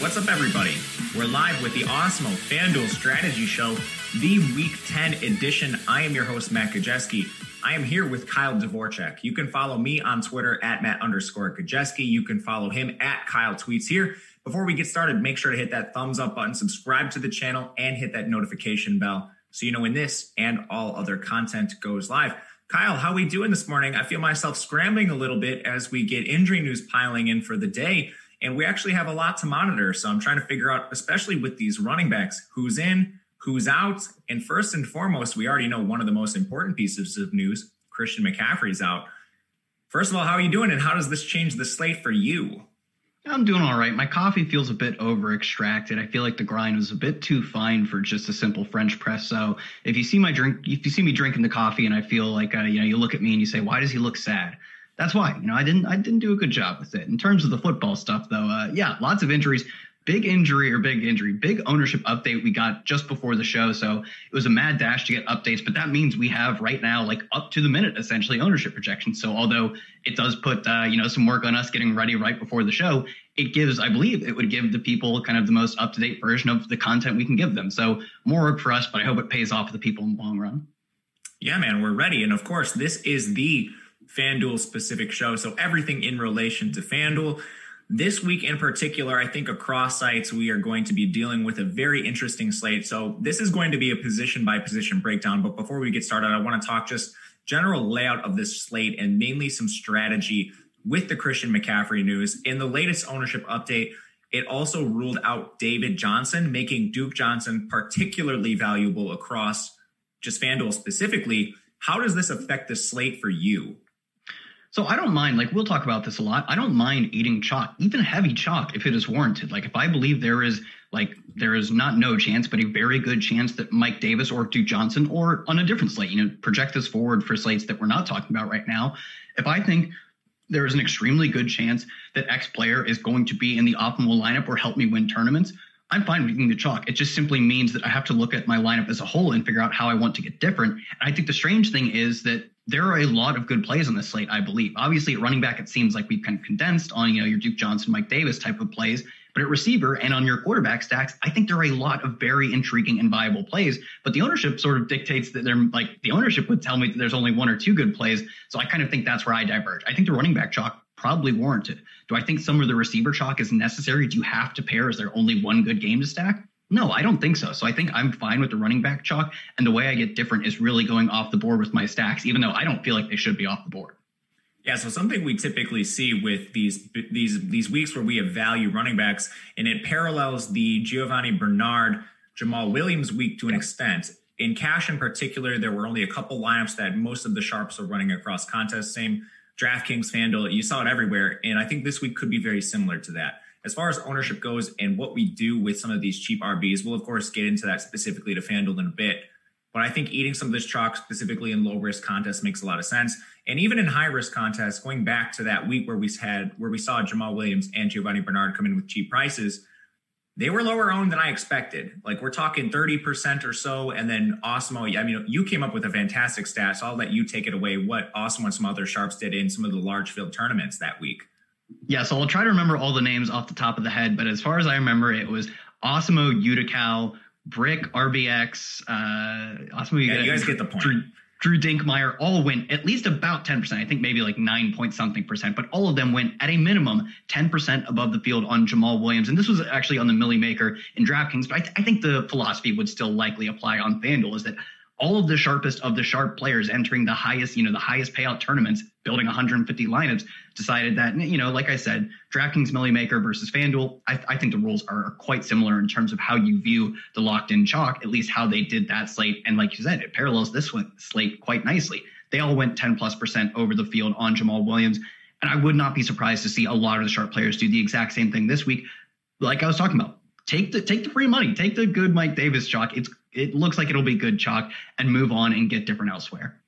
What's up, everybody? We're live with the Awesemo FanDuel Strategy Show, the Week 10 edition. I am your host, Matt Gajewski. I am here with Kyle Dvorchak. You can follow me on Twitter at Matt underscore Gajewski. You can follow him at Kyle Tweets here. Before we get started, make sure to hit that thumbs up button, subscribe to the channel, and hit that notification bell so you know when this and all other content goes live. Kyle, how we doing this morning? I feel myself scrambling a little bit as we get injury news piling in for the day. And we actually have a lot to monitor. So I'm trying to figure out, especially with these running backs, who's in, who's out. And first and foremost, we already know one of the most important pieces of news Christian McCaffrey's out. First of all, how are you doing? And how does this change the slate for you? I'm doing all right. My coffee feels a bit over extracted. I feel like the grind was a bit too fine for just a simple French press. So if you see my drink, if you see me drinking the coffee and I feel like, uh, you know, you look at me and you say, why does he look sad? That's why you know I didn't I didn't do a good job with it. In terms of the football stuff, though, uh, yeah, lots of injuries. Big injury or big injury, big ownership update we got just before the show. So it was a mad dash to get updates, but that means we have right now like up to the minute essentially ownership projections. So although it does put uh, you know some work on us getting ready right before the show, it gives I believe it would give the people kind of the most up to date version of the content we can give them. So more work for us, but I hope it pays off for the people in the long run. Yeah, man, we're ready, and of course this is the FanDuel specific show. So everything in relation to FanDuel. This week in particular, I think across sites, we are going to be dealing with a very interesting slate. So this is going to be a position by position breakdown. But before we get started, I want to talk just general layout of this slate and mainly some strategy with the Christian McCaffrey news. In the latest ownership update, it also ruled out David Johnson, making Duke Johnson particularly valuable across just FanDuel specifically. How does this affect the slate for you? So I don't mind, like we'll talk about this a lot. I don't mind eating chalk, even heavy chalk, if it is warranted. Like if I believe there is like there is not no chance, but a very good chance that Mike Davis or Duke Johnson or on a different slate, you know, project this forward for slates that we're not talking about right now. If I think there is an extremely good chance that X player is going to be in the optimal lineup or help me win tournaments, I'm fine with eating the chalk. It just simply means that I have to look at my lineup as a whole and figure out how I want to get different. And I think the strange thing is that there are a lot of good plays on this slate, I believe. Obviously, at running back, it seems like we've kind of condensed on, you know, your Duke Johnson, Mike Davis type of plays. But at receiver and on your quarterback stacks, I think there are a lot of very intriguing and viable plays. But the ownership sort of dictates that they're like the ownership would tell me that there's only one or two good plays. So I kind of think that's where I diverge. I think the running back chalk probably warranted. Do I think some of the receiver chalk is necessary? Do you have to pair? Is there only one good game to stack? No, I don't think so. So I think I'm fine with the running back chalk. And the way I get different is really going off the board with my stacks, even though I don't feel like they should be off the board. Yeah, so something we typically see with these these these weeks where we have value running backs, and it parallels the Giovani Bernard Jamaal Williams week to an extent. In cash in particular, there were only a couple lineups that most of the sharps are running across contests. Same DraftKings, FanDuel, you saw it everywhere, and I think this week could be very similar to that as far as ownership goes and what we do with some of these cheap RBs, we'll of course get into that specifically to FanDuel in a bit. But I think eating some of this chalk specifically in low risk contests makes a lot of sense. And even in high risk contests, going back to that week where we had where we saw Jamaal Williams and Giovani Bernard come in with cheap prices, they were lower owned than I expected. Like we're talking 30% or so. And then Awesemo, I mean, you came up with a fantastic stat. So I'll let you take it away. What Awesemo and some other sharps did in some of the large field tournaments that week. Yeah, so I'll try to remember all the names off the top of the head, but as far as I remember, it was Awesemo, Utical, Brick, RBX, uh, Awesemo. Yeah, you guys get the point. Drew, Drew Dinkmeyer all went at least about 10%. I think maybe like nine point something percent, but all of them went at a minimum 10% above the field on Jamaal Williams. And this was actually on the Milly Maker in DraftKings, but I, th- I think the philosophy would still likely apply on FanDuel is that all of the sharpest of the sharp players entering the highest, you know, the highest payout tournaments, building 150 lineups, decided that, you know, like I said, DraftKings Milly Maker versus FanDuel, I, I think the rules are quite similar in terms of how you view the locked in chalk, at least how they did that slate. And like you said, it parallels this one slate quite nicely. They all went 10 plus percent over the field on Jamaal Williams. And I would not be surprised to see a lot of the sharp players do the exact same thing this week. Like I was talking about, take the take the free money, take the good Mike Davis chalk. It's it looks like it'll be good chalk and move on and get different elsewhere.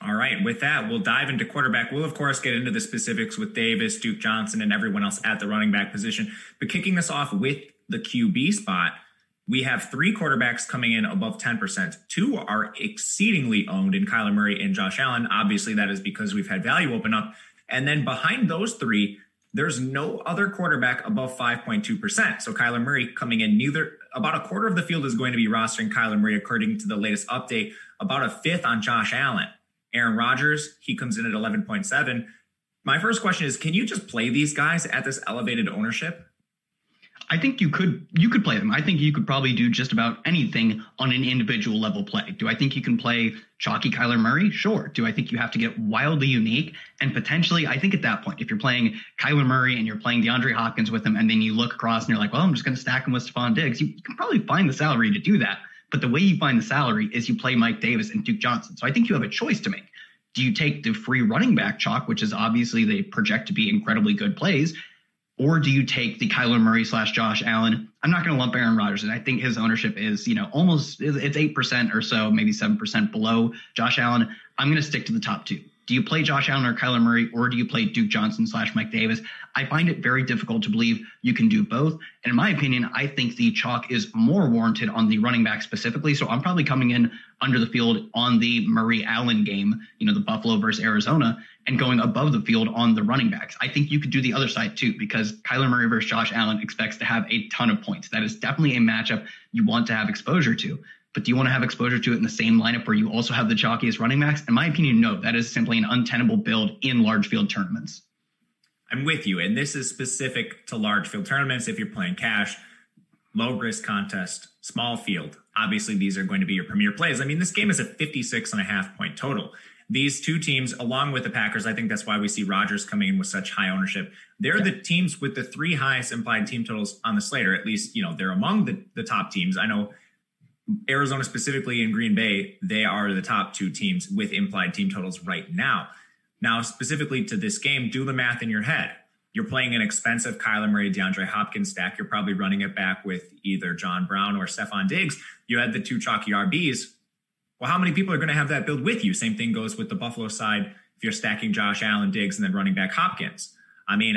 All right. With that, we'll dive into quarterback. We'll, of course, get into the specifics with Davis, Duke Johnson, and everyone else at the running back position. But kicking this off with the QB spot, we have three quarterbacks coming in above 10%. Two are exceedingly owned in Kyler Murray and Josh Allen. Obviously, that is because we've had value open up. And then behind those three, there's no other quarterback above 5.2%. So Kyler Murray coming in, neither about a quarter of the field is going to be rostering Kyler Murray, according to the latest update, about a fifth on Josh Allen. Aaron Rodgers, he comes in at 11.7. My first question is can you just play these guys at this elevated ownership? I think you could you could play them. I think you could probably do just about anything on an individual level play. Do I think you can play chalky Kyler Murray? Sure. Do I think you have to get wildly unique and potentially? I think at that point, if you're playing Kyler Murray and you're playing DeAndre Hopkins with him, and then you look across and you're like, well, I'm just going to stack him with Stefon Diggs, you, you can probably find the salary to do that. But the way you find the salary is you play Mike Davis and Duke Johnson. So I think you have a choice to make. Do you take the free running back chalk, which is obviously they project to be incredibly good plays, or do you take the Kyler Murray slash Josh Allen? I'm not going to lump Aaron Rodgers in. I think his ownership is, you know, almost it's eight percent or so, maybe seven percent below Josh Allen. I'm going to stick to the top two. Do you play Josh Allen or Kyler Murray, or do you play Duke Johnson slash Mike Davis? I find it very difficult to believe you can do both. And in my opinion, I think the chalk is more warranted on the running back specifically. So I'm probably coming in under the field on the Murray Allen game, you know, the Buffalo versus Arizona, and going above the field on the running backs. I think you could do the other side too, because Kyler Murray versus Josh Allen expects to have a ton of points. That is definitely a matchup you want to have exposure to. But do you want to have exposure to it in the same lineup where you also have the chalkiest running backs? In my opinion, no. That is simply an untenable build in large field tournaments. I'm with you. And this is specific to large field tournaments. If you're playing cash, low risk contest, small field, obviously these are going to be your premier plays. I mean, this game is a 56 and a half point total. These two teams, along with the Packers, I think that's why we see Rodgers coming in with such high ownership. They're yeah. the teams with the three highest implied team totals on the slate, or at least, you know, they're among the, the top teams. I know Arizona specifically in Green Bay, they are the top two teams with implied team totals right now. Now, specifically to this game, do the math in your head. You're playing an expensive Kyler Murray, DeAndre Hopkins stack. You're probably running it back with either John Brown or Stefon Diggs. You had the two chalky RBs. Well, how many people are going to have that build with you? Same thing goes with the Buffalo side if you're stacking Josh Allen, Diggs, and then running back Hopkins. I mean,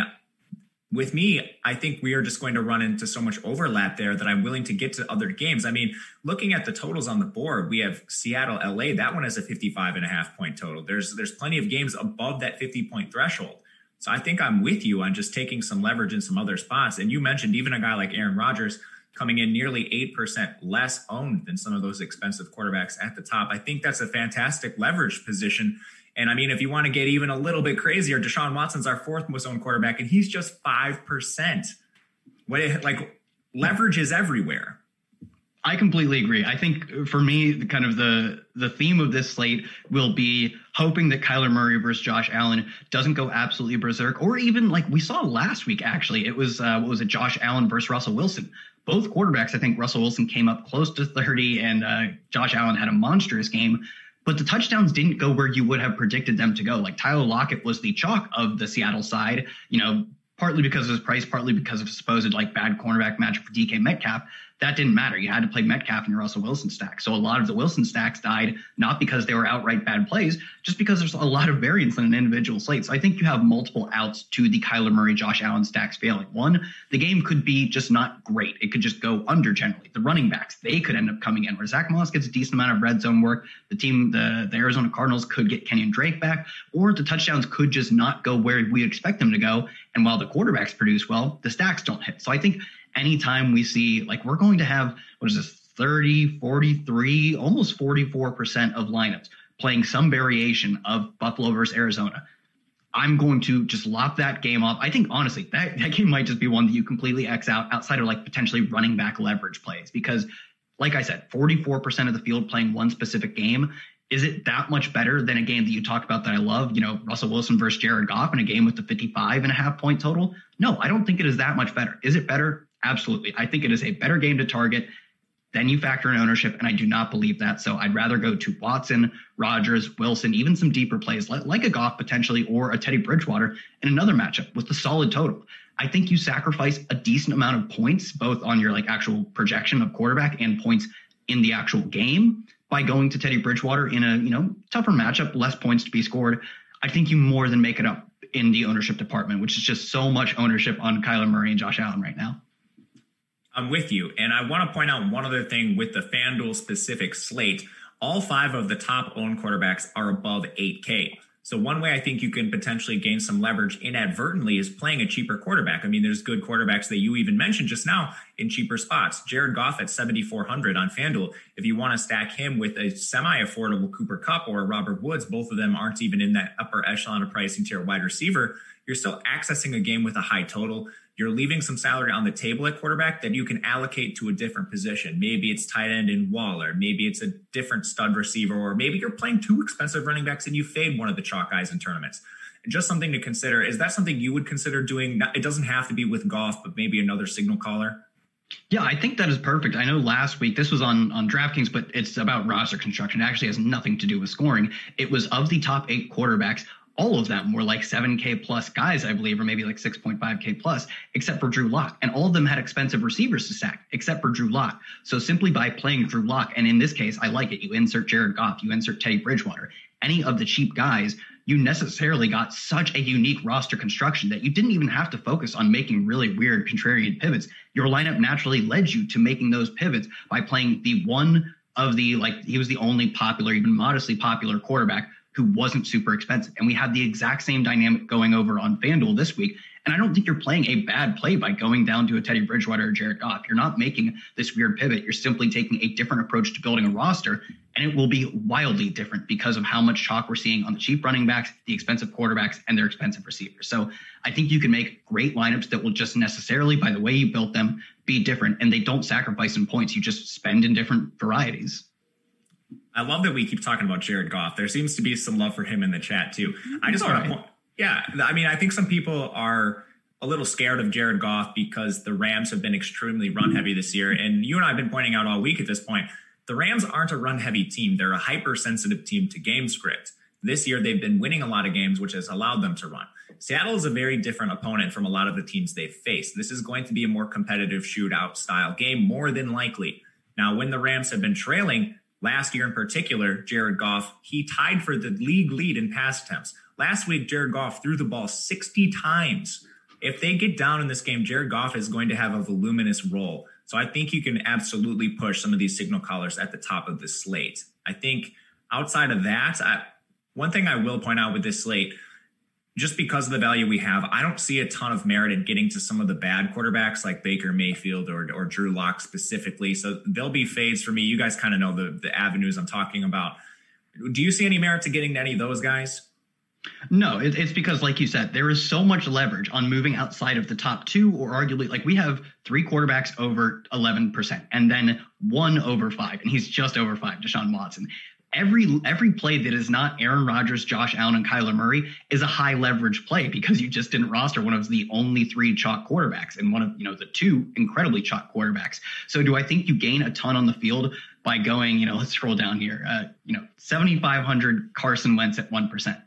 with me, I think we are just going to run into so much overlap there that I'm willing to get to other games. I mean, looking at the totals on the board, we have Seattle, LA. That one has a 55 and a half point total. There's there's plenty of games above that 50 point threshold. So I think I'm with you on just taking some leverage in some other spots. And you mentioned even a guy like Aaron Rodgers coming in nearly 8% less owned than some of those expensive quarterbacks at the top. I think that's a fantastic leverage position and I mean, if you want to get even a little bit crazier, Deshaun Watson's our fourth most owned quarterback, and he's just 5%. What, like, leverage is everywhere. I completely agree. I think for me, kind of the the theme of this slate will be hoping that Kyler Murray versus Josh Allen doesn't go absolutely berserk, or even like we saw last week. Actually, it was uh, what was it? Josh Allen versus Russell Wilson. Both quarterbacks, I think Russell Wilson came up close to 30, and uh, Josh Allen had a monstrous game but the touchdowns didn't go where you would have predicted them to go. Like Tyler Lockett was the chalk of the Seattle side, you know, partly because of his price, partly because of supposed like bad cornerback matchup for DK Metcalf that didn't matter. You had to play Metcalf in your Russell Wilson stack. So a lot of the Wilson stacks died not because they were outright bad plays, just because there's a lot of variance in an individual slate. So I think you have multiple outs to the Kyler Murray, Josh Allen stacks failing. One, the game could be just not great. It could just go under generally. The running backs, they could end up coming in where Zach Moss gets a decent amount of red zone work. The team, the, the Arizona Cardinals could get Kenyan Drake back, or the touchdowns could just not go where we expect them to go. And while the quarterbacks produce well, the stacks don't hit. So I think anytime we see like we're going to have what is this 30 43 almost 44% of lineups playing some variation of buffalo versus arizona i'm going to just lop that game off i think honestly that, that game might just be one that you completely x out outside of like potentially running back leverage plays because like i said 44% of the field playing one specific game is it that much better than a game that you talk about that I love, you know, Russell Wilson versus Jared Goff in a game with the 55 and a half point total? No, I don't think it is that much better. Is it better? Absolutely. I think it is a better game to target. Then you factor in ownership, and I do not believe that. So I'd rather go to Watson, Rodgers, Wilson, even some deeper plays like a Goff potentially or a Teddy Bridgewater in another matchup with the solid total. I think you sacrifice a decent amount of points, both on your like actual projection of quarterback and points in the actual game by going to Teddy Bridgewater in a you know tougher matchup, less points to be scored. I think you more than make it up in the ownership department, which is just so much ownership on Kyler Murray and Josh Allen right now. I'm with you. And I want to point out one other thing with the FanDuel specific slate. All five of the top owned quarterbacks are above 8K. So one way I think you can potentially gain some leverage inadvertently is playing a cheaper quarterback. I mean, there's good quarterbacks that you even mentioned just now in cheaper spots. Jared Goff at 7,400 on FanDuel. If you want to stack him with a semi-affordable Cooper Kupp or Robert Woods, both of them aren't even in that upper echelon of pricing tier wide receiver. You're still accessing a game with a high total you're leaving some salary on the table at quarterback that you can allocate to a different position. Maybe it's tight end in Waller, maybe it's a different stud receiver, or maybe you're playing two expensive running backs and you fade one of the chalk guys in tournaments. Just something to consider. Is that something you would consider doing? It doesn't have to be with Goff, but maybe another signal caller. Yeah, I think that is perfect. I know last week this was on on DraftKings, but it's about roster construction. It actually has nothing to do with scoring. It was of the top eight quarterbacks all of them were like 7K plus guys, I believe, or maybe like 6.5K plus, except for Drew Lock. And all of them had expensive receivers to sack, except for Drew Lock. So simply by playing Drew Lock, and in this case, I like it. You insert Jared Goff, you insert Teddy Bridgewater, any of the cheap guys, you necessarily got such a unique roster construction that you didn't even have to focus on making really weird contrarian pivots. Your lineup naturally led you to making those pivots by playing the one of the like he was the only popular, even modestly popular quarterback who wasn't super expensive. And we had the exact same dynamic going over on FanDuel this week. And I don't think you're playing a bad play by going down to a Teddy Bridgewater or Jared Goff. You're not making this weird pivot. You're simply taking a different approach to building a roster. And it will be wildly different because of how much chalk we're seeing on the cheap running backs, the expensive quarterbacks, and their expensive receivers. So I think you can make great lineups that will just necessarily, by the way you built them, be different. And they don't sacrifice in points. You just spend in different varieties. I love that we keep talking about Jared Goff. There seems to be some love for him in the chat too. I just want right. to point, yeah. I mean, I think some people are a little scared of Jared Goff because the Rams have been extremely run heavy this year. And you and I have been pointing out all week at this point, the Rams aren't a run heavy team. They're a hypersensitive team to game script. This year, they've been winning a lot of games, which has allowed them to run. Seattle is a very different opponent from a lot of the teams they've faced. This is going to be a more competitive shootout style game, more than likely. Now, when the Rams have been trailing, Last year in particular, Jared Goff, he tied for the league lead in pass attempts. Last week, Jared Goff threw the ball 60 times. If they get down in this game, Jared Goff is going to have a voluminous role. So I think you can absolutely push some of these signal callers at the top of the slate. I think outside of that, I, one thing I will point out with this slate, just because of the value we have, I don't see a ton of merit in getting to some of the bad quarterbacks like Baker Mayfield or, or Drew Lock specifically. So there'll be fades for me. You guys kind of know the, the avenues I'm talking about. Do you see any merit to getting to any of those guys? No, it, it's because, like you said, there is so much leverage on moving outside of the top two, or arguably, like we have three quarterbacks over 11%, and then one over five, and he's just over five, Deshaun Watson every every play that is not Aaron Rodgers, Josh Allen, and Kyler Murray is a high leverage play because you just didn't roster one of the only three chalk quarterbacks and one of you know the two incredibly chalk quarterbacks. So do I think you gain a ton on the field by going? You know, let's scroll down here. Uh, you know, seventy five hundred Carson Wentz at one percent.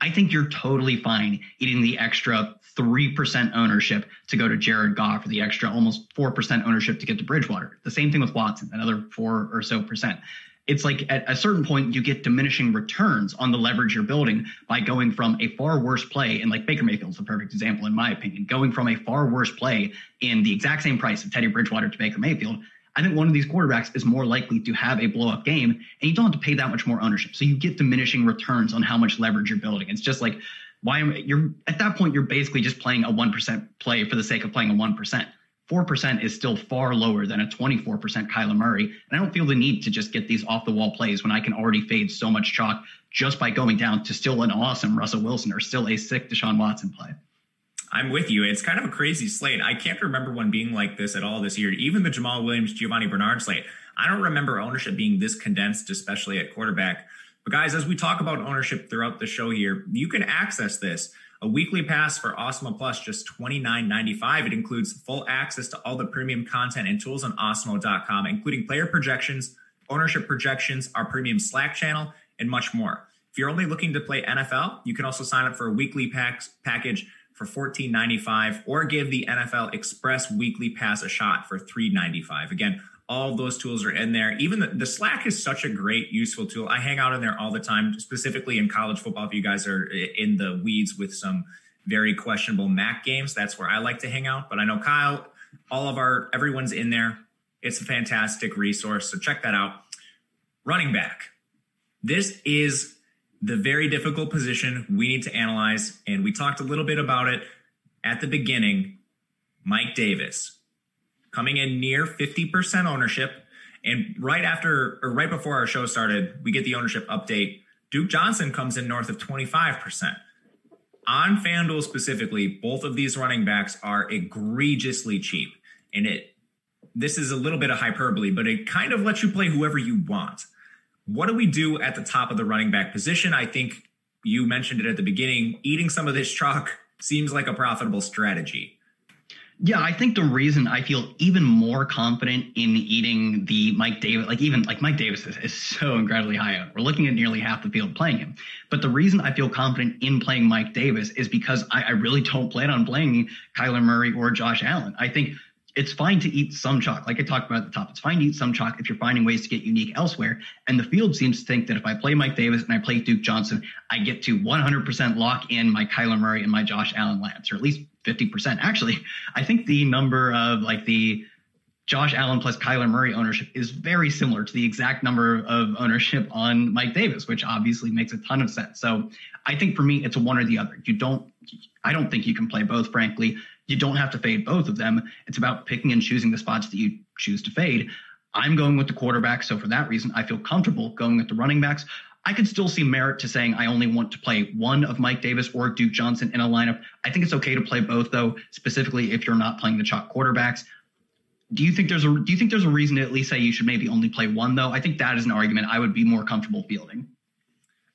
I think you're totally fine eating the extra 3% ownership to go to Jared Goff or the extra almost 4% ownership to get to Bridgewater. The same thing with Watson, another 4 or so percent it's like at a certain point you get diminishing returns on the leverage you're building by going from a far worse play and like Baker Mayfield's the perfect example in my opinion going from a far worse play in the exact same price of Teddy Bridgewater to Baker Mayfield I think one of these quarterbacks is more likely to have a blow up game and you don't have to pay that much more ownership so you get diminishing returns on how much leverage you're building it's just like why am you're at that point you're basically just playing a 1% play for the sake of playing a 1% 4% is still far lower than a 24% Kyler Murray. And I don't feel the need to just get these off the wall plays when I can already fade so much chalk just by going down to still an awesome Russell Wilson or still a sick Deshaun Watson play. I'm with you. It's kind of a crazy slate. I can't remember one being like this at all this year. Even the Jamaal Williams, Giovani Bernard slate. I don't remember ownership being this condensed, especially at quarterback. But guys, as we talk about ownership throughout the show here, you can access this. A weekly pass for Awesemo Plus, just $29.95. It includes full access to all the premium content and tools on awesemo.com, including player projections, ownership projections, our premium Slack channel, and much more. If you're only looking to play NFL, you can also sign up for a weekly packs, package for $14.95 or give the NFL Express weekly pass a shot for $3.95. Again, all those tools are in there. Even the, the, Slack is such a great, useful tool. I hang out in there all the time, specifically in college football. If you guys are in the weeds with some very questionable MAC games, that's where I like to hang out. But I know Kyle, all of our, everyone's in there. It's a fantastic resource. So check that out. Running back. This is the very difficult position we need to analyze, and we talked a little bit about it at the beginning. Mike Davis coming in near 50% ownership. And right after or right before our show started, we get the ownership update. Duke Johnson comes in north of 25%. On FanDuel specifically, both of these running backs are egregiously cheap. And it this is a little bit of hyperbole, but it kind of lets you play whoever you want. What do we do at the top of the running back position? I think you mentioned it at the beginning. Eating some of this chalk seems like a profitable strategy. Yeah, I think the reason I feel even more confident in eating the Mike Davis, like even like Mike Davis is, is so incredibly high up. We're looking at nearly half the field playing him. But the reason I feel confident in playing Mike Davis is because I, I really don't plan on playing Kyler Murray or Josh Allen. I think it's fine to eat some chalk. Like I talked about at the top, it's fine to eat some chalk if you're finding ways to get unique elsewhere. And the field seems to think that if I play Mike Davis and I play Duke Johnson, I get to 100% lock in my Kyler Murray and my Josh Allen lands, or at least 50%. Actually, I think the number of like the Josh Allen plus Kyler Murray ownership is very similar to the exact number of ownership on Mike Davis, which obviously makes a ton of sense. So I think for me, it's one or the other. You don't, I don't think you can play both, frankly you don't have to fade both of them. It's about picking and choosing the spots that you choose to fade. I'm going with the quarterback. So for that reason, I feel comfortable going with the running backs. I could still see merit to saying I only want to play one of Mike Davis or Duke Johnson in a lineup. I think it's okay to play both though, specifically if you're not playing the chalk quarterbacks. Do you think there's a do you think there's a reason to at least say you should maybe only play one though? I think that is an argument I would be more comfortable fielding.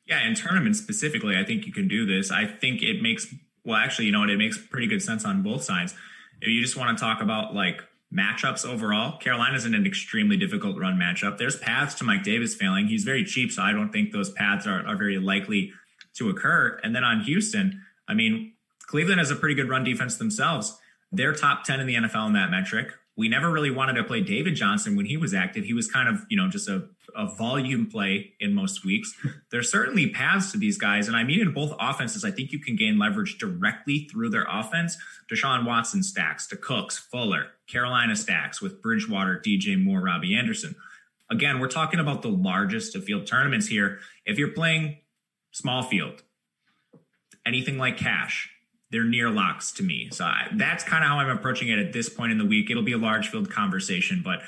Yeah, in tournaments specifically, I think you can do this. I think it makes well, actually, you know what? It makes pretty good sense on both sides. If you just want to talk about like matchups overall, Carolina's in an extremely difficult run matchup. There's paths to Mike Davis failing. He's very cheap, so I don't think those paths are, are very likely to occur. And then on Houston, I mean, Cleveland has a pretty good run defense themselves. They're top 10 in the NFL in that metric. We never really wanted to play David Johnson when he was active. He was kind of, you know, just a a volume play in most weeks. There's certainly paths to these guys, and I mean in both offenses. I think you can gain leverage directly through their offense. Deshaun Watson stacks to Cooks, Fuller, Carolina stacks with Bridgewater, DJ Moore, Robbie Anderson. Again, we're talking about the largest of field tournaments here. If you're playing small field, anything like cash, they're near locks to me. So I, that's kind of how I'm approaching it at this point in the week. It'll be a large field conversation, but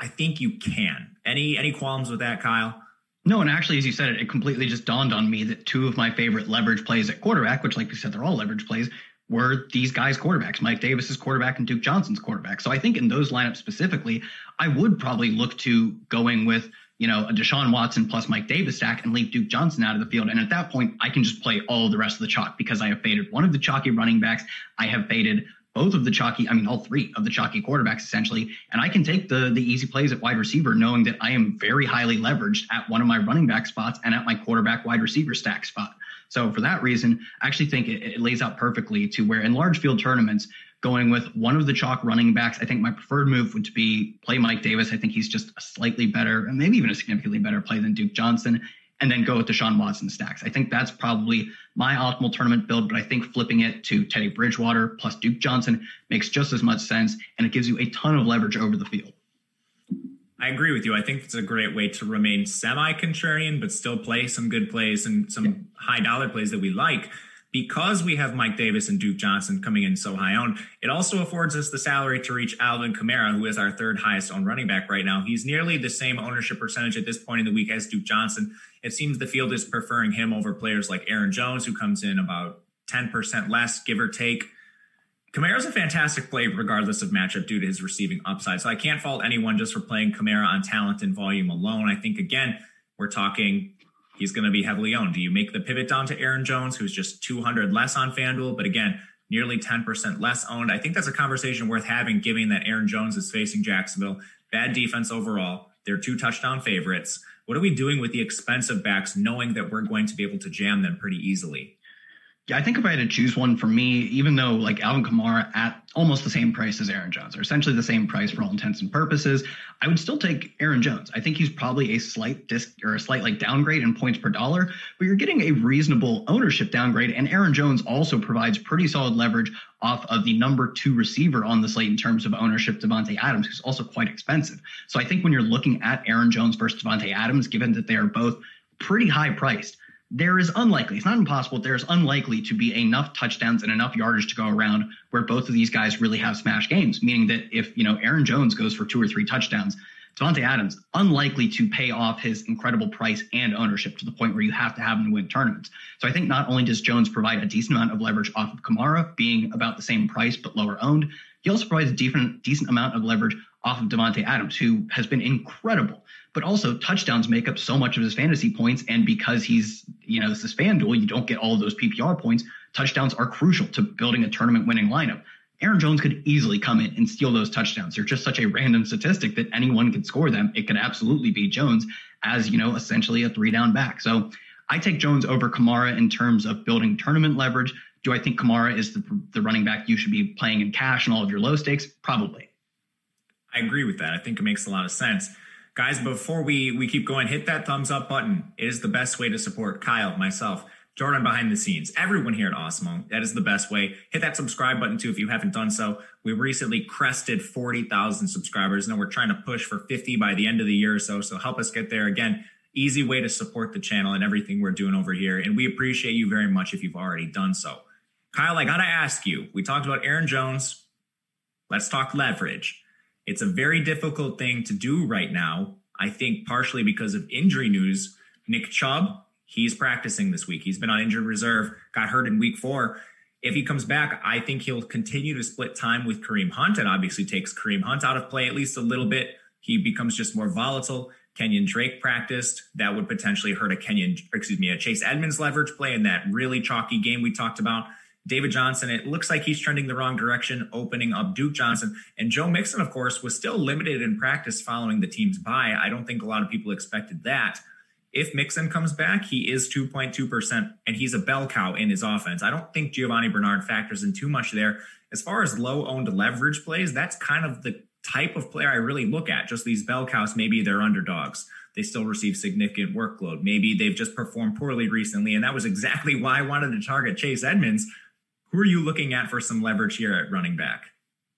I think you can. Any any qualms with that, Kyle? No, and actually, as you said it, it completely just dawned on me that two of my favorite leverage plays at quarterback, which, like you said, they're all leverage plays, were these guys' quarterbacks. Mike Davis's quarterback and Duke Johnson's quarterback. So I think in those lineups specifically, I would probably look to going with you know a Deshaun Watson plus Mike Davis stack and leave Duke Johnson out of the field. And at that point, I can just play all the rest of the chalk because I have faded one of the chalky running backs. I have faded both of the chalky, I mean, all three of the chalky quarterbacks essentially. And I can take the the easy plays at wide receiver, knowing that I am very highly leveraged at one of my running back spots and at my quarterback wide receiver stack spot. So for that reason, I actually think it, it lays out perfectly to where in large field tournaments, going with one of the chalk running backs, I think my preferred move would be play Mike Davis. I think he's just a slightly better, and maybe even a significantly better play than Duke Johnson and then go with Deshaun Watson stacks. I think that's probably my optimal tournament build, but I think flipping it to Teddy Bridgewater plus Duke Johnson makes just as much sense, and it gives you a ton of leverage over the field. I agree with you. I think it's a great way to remain semi contrarian, but still play some good plays and some high dollar plays that we like because we have Mike Davis and Duke Johnson coming in so high owned, it also affords us the salary to reach Alvin Kamara, who is our third highest owned running back right now. He's nearly the same ownership percentage at this point in the week as Duke Johnson. It seems the field is preferring him over players like Aaron Jones, who comes in about 10% less, give or take. Kamara's a fantastic play regardless of matchup due to his receiving upside. So I can't fault anyone just for playing Kamara on talent and volume alone. I think, again, we're talking he's going to be heavily owned. Do you make the pivot down to Aaron Jones, who's just 200 less on FanDuel, but again, nearly 10% less owned? I think that's a conversation worth having, given that Aaron Jones is facing Jacksonville. Bad defense overall. They're two touchdown favorites. What are we doing with the expensive backs, knowing that we're going to be able to jam them pretty easily? Yeah, I think if I had to choose one for me, even though like Alvin Kamara at almost the same price as Aaron Jones, or essentially the same price for all intents and purposes, I would still take Aaron Jones. I think he's probably a slight disc or a slight like downgrade in points per dollar, but you're getting a reasonable ownership downgrade. And Aaron Jones also provides pretty solid leverage off of the number two receiver on the slate in terms of ownership, Davante Adams, who's also quite expensive. So I think when you're looking at Aaron Jones versus Davante Adams, given that they are both pretty high priced, there is unlikely, it's not impossible, there's unlikely to be enough touchdowns and enough yardage to go around where both of these guys really have smash games. Meaning that if, you know, Aaron Jones goes for two or three touchdowns, Davante Adams, unlikely to pay off his incredible price and ownership to the point where you have to have him to win tournaments. So I think not only does Jones provide a decent amount of leverage off of Kamara, being about the same price but lower owned, he also provides a decent, decent amount of leverage off of Davante Adams, who has been incredible. But also touchdowns make up so much of his fantasy points, and because he's you know this is FanDuel, you don't get all those PPR points. Touchdowns are crucial to building a tournament winning lineup. Aaron Jones could easily come in and steal those touchdowns. They're just such a random statistic that anyone could score them. It could absolutely be Jones as, you know, essentially a three down back. So I take Jones over Kamara in terms of building tournament leverage. Do I think Kamara is the, the running back you should be playing in cash and all of your low stakes? Probably. I agree with that. I think it makes a lot of sense. Guys, before we, we keep going, hit that thumbs up button. It is the best way to support Kyle, myself, Jordan behind the scenes, everyone here at Awesemo. That is the best way. Hit that subscribe button too if you haven't done so. We recently crested 40,000 subscribers. and we're trying to push for 50 by the end of the year or so. So help us get there. Again, easy way to support the channel and everything we're doing over here. And we appreciate you very much if you've already done so. Kyle, I got to ask you, we talked about Aaron Jones. Let's talk leverage. It's a very difficult thing to do right now. I think partially because of injury news. Nick Chubb, he's practicing this week. He's been on injured reserve, got hurt in week four. If he comes back, I think he'll continue to split time with Kareem Hunt. and obviously takes Kareem Hunt out of play at least a little bit. He becomes just more volatile. Kenyan Drake practiced. That would potentially hurt a Kenyan, excuse me, a Chase Edmonds leverage play in that really chalky game we talked about. David Johnson, it looks like he's trending the wrong direction, opening up Duke Johnson. And Joe Mixon, of course, was still limited in practice following the team's bye. I don't think a lot of people expected that. If Mixon comes back, he is 2.2%, and he's a bell cow in his offense. I don't think Giovani Bernard factors in too much there. As far as low owned leverage plays, that's kind of the type of player I really look at. Just these bell cows, maybe they're underdogs. They still receive significant workload. Maybe they've just performed poorly recently. And that was exactly why I wanted to target Chase Edmonds who are you looking at for some leverage here at running back?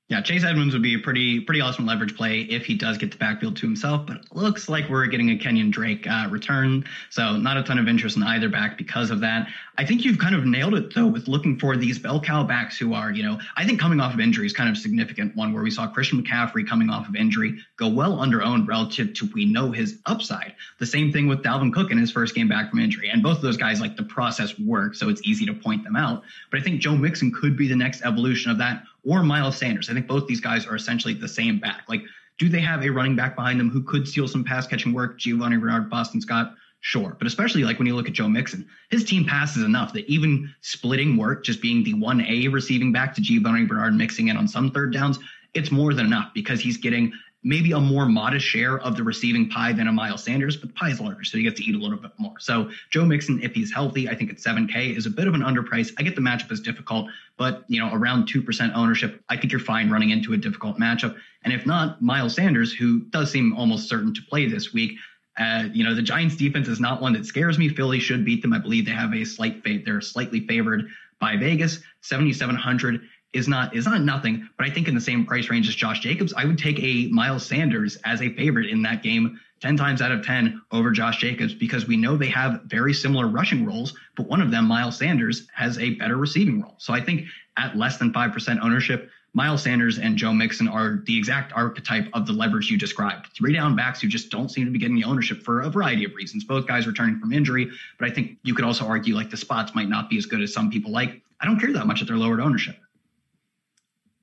Yeah, Chase Edmonds would be a pretty pretty awesome leverage play if he does get the backfield to himself. But it looks like we're getting a Kenyan Drake uh, return, so not a ton of interest in either back because of that. I think you've kind of nailed it though with looking for these bell cow backs who are, you know, I think coming off of injury is kind of significant. One where we saw Christian McCaffrey coming off of injury go well under owned relative to we know his upside. The same thing with Dalvin Cook in his first game back from injury, and both of those guys like the process work, so it's easy to point them out. But I think Joe Mixon could be the next evolution of that or Miles Sanders. I think both these guys are essentially the same back. Like, do they have a running back behind them who could steal some pass catching work? Giovani Bernard, Boston Scott, sure. But especially like when you look at Joe Mixon, his team passes enough that even splitting work, just being the 1A receiving back to Giovani Bernard mixing in on some third downs, it's more than enough because he's getting maybe a more modest share of the receiving pie than a Miles Sanders, but the pie is larger, so he gets to eat a little bit more. So Joe Mixon, if he's healthy, I think at 7K is a bit of an underprice. I get the matchup is difficult, but you know, around 2% ownership, I think you're fine running into a difficult matchup. And if not, Miles Sanders, who does seem almost certain to play this week, uh, you know, the Giants defense is not one that scares me. Philly should beat them. I believe they have a slight fate. They're slightly favored by Vegas, 7,700 is not is not nothing, but I think in the same price range as Josh Jacobs, I would take a Miles Sanders as a favorite in that game 10 times out of 10 over Josh Jacobs because we know they have very similar rushing roles, but one of them, Miles Sanders, has a better receiving role. So I think at less than 5% ownership, Miles Sanders and Joe Mixon are the exact archetype of the leverage you described. Three down backs who just don't seem to be getting the ownership for a variety of reasons. Both guys returning from injury, but I think you could also argue like the spots might not be as good as some people like. I don't care that much at their lowered ownership.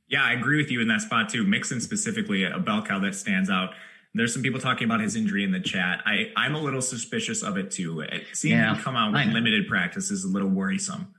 Yeah, I agree with you in that spot too. Mixon specifically, a bell cow that stands out. There's some people talking about his injury in the chat. I, I'm a little suspicious of it too. Uh, seeing yeah, him come out with limited practice is a little worrisome.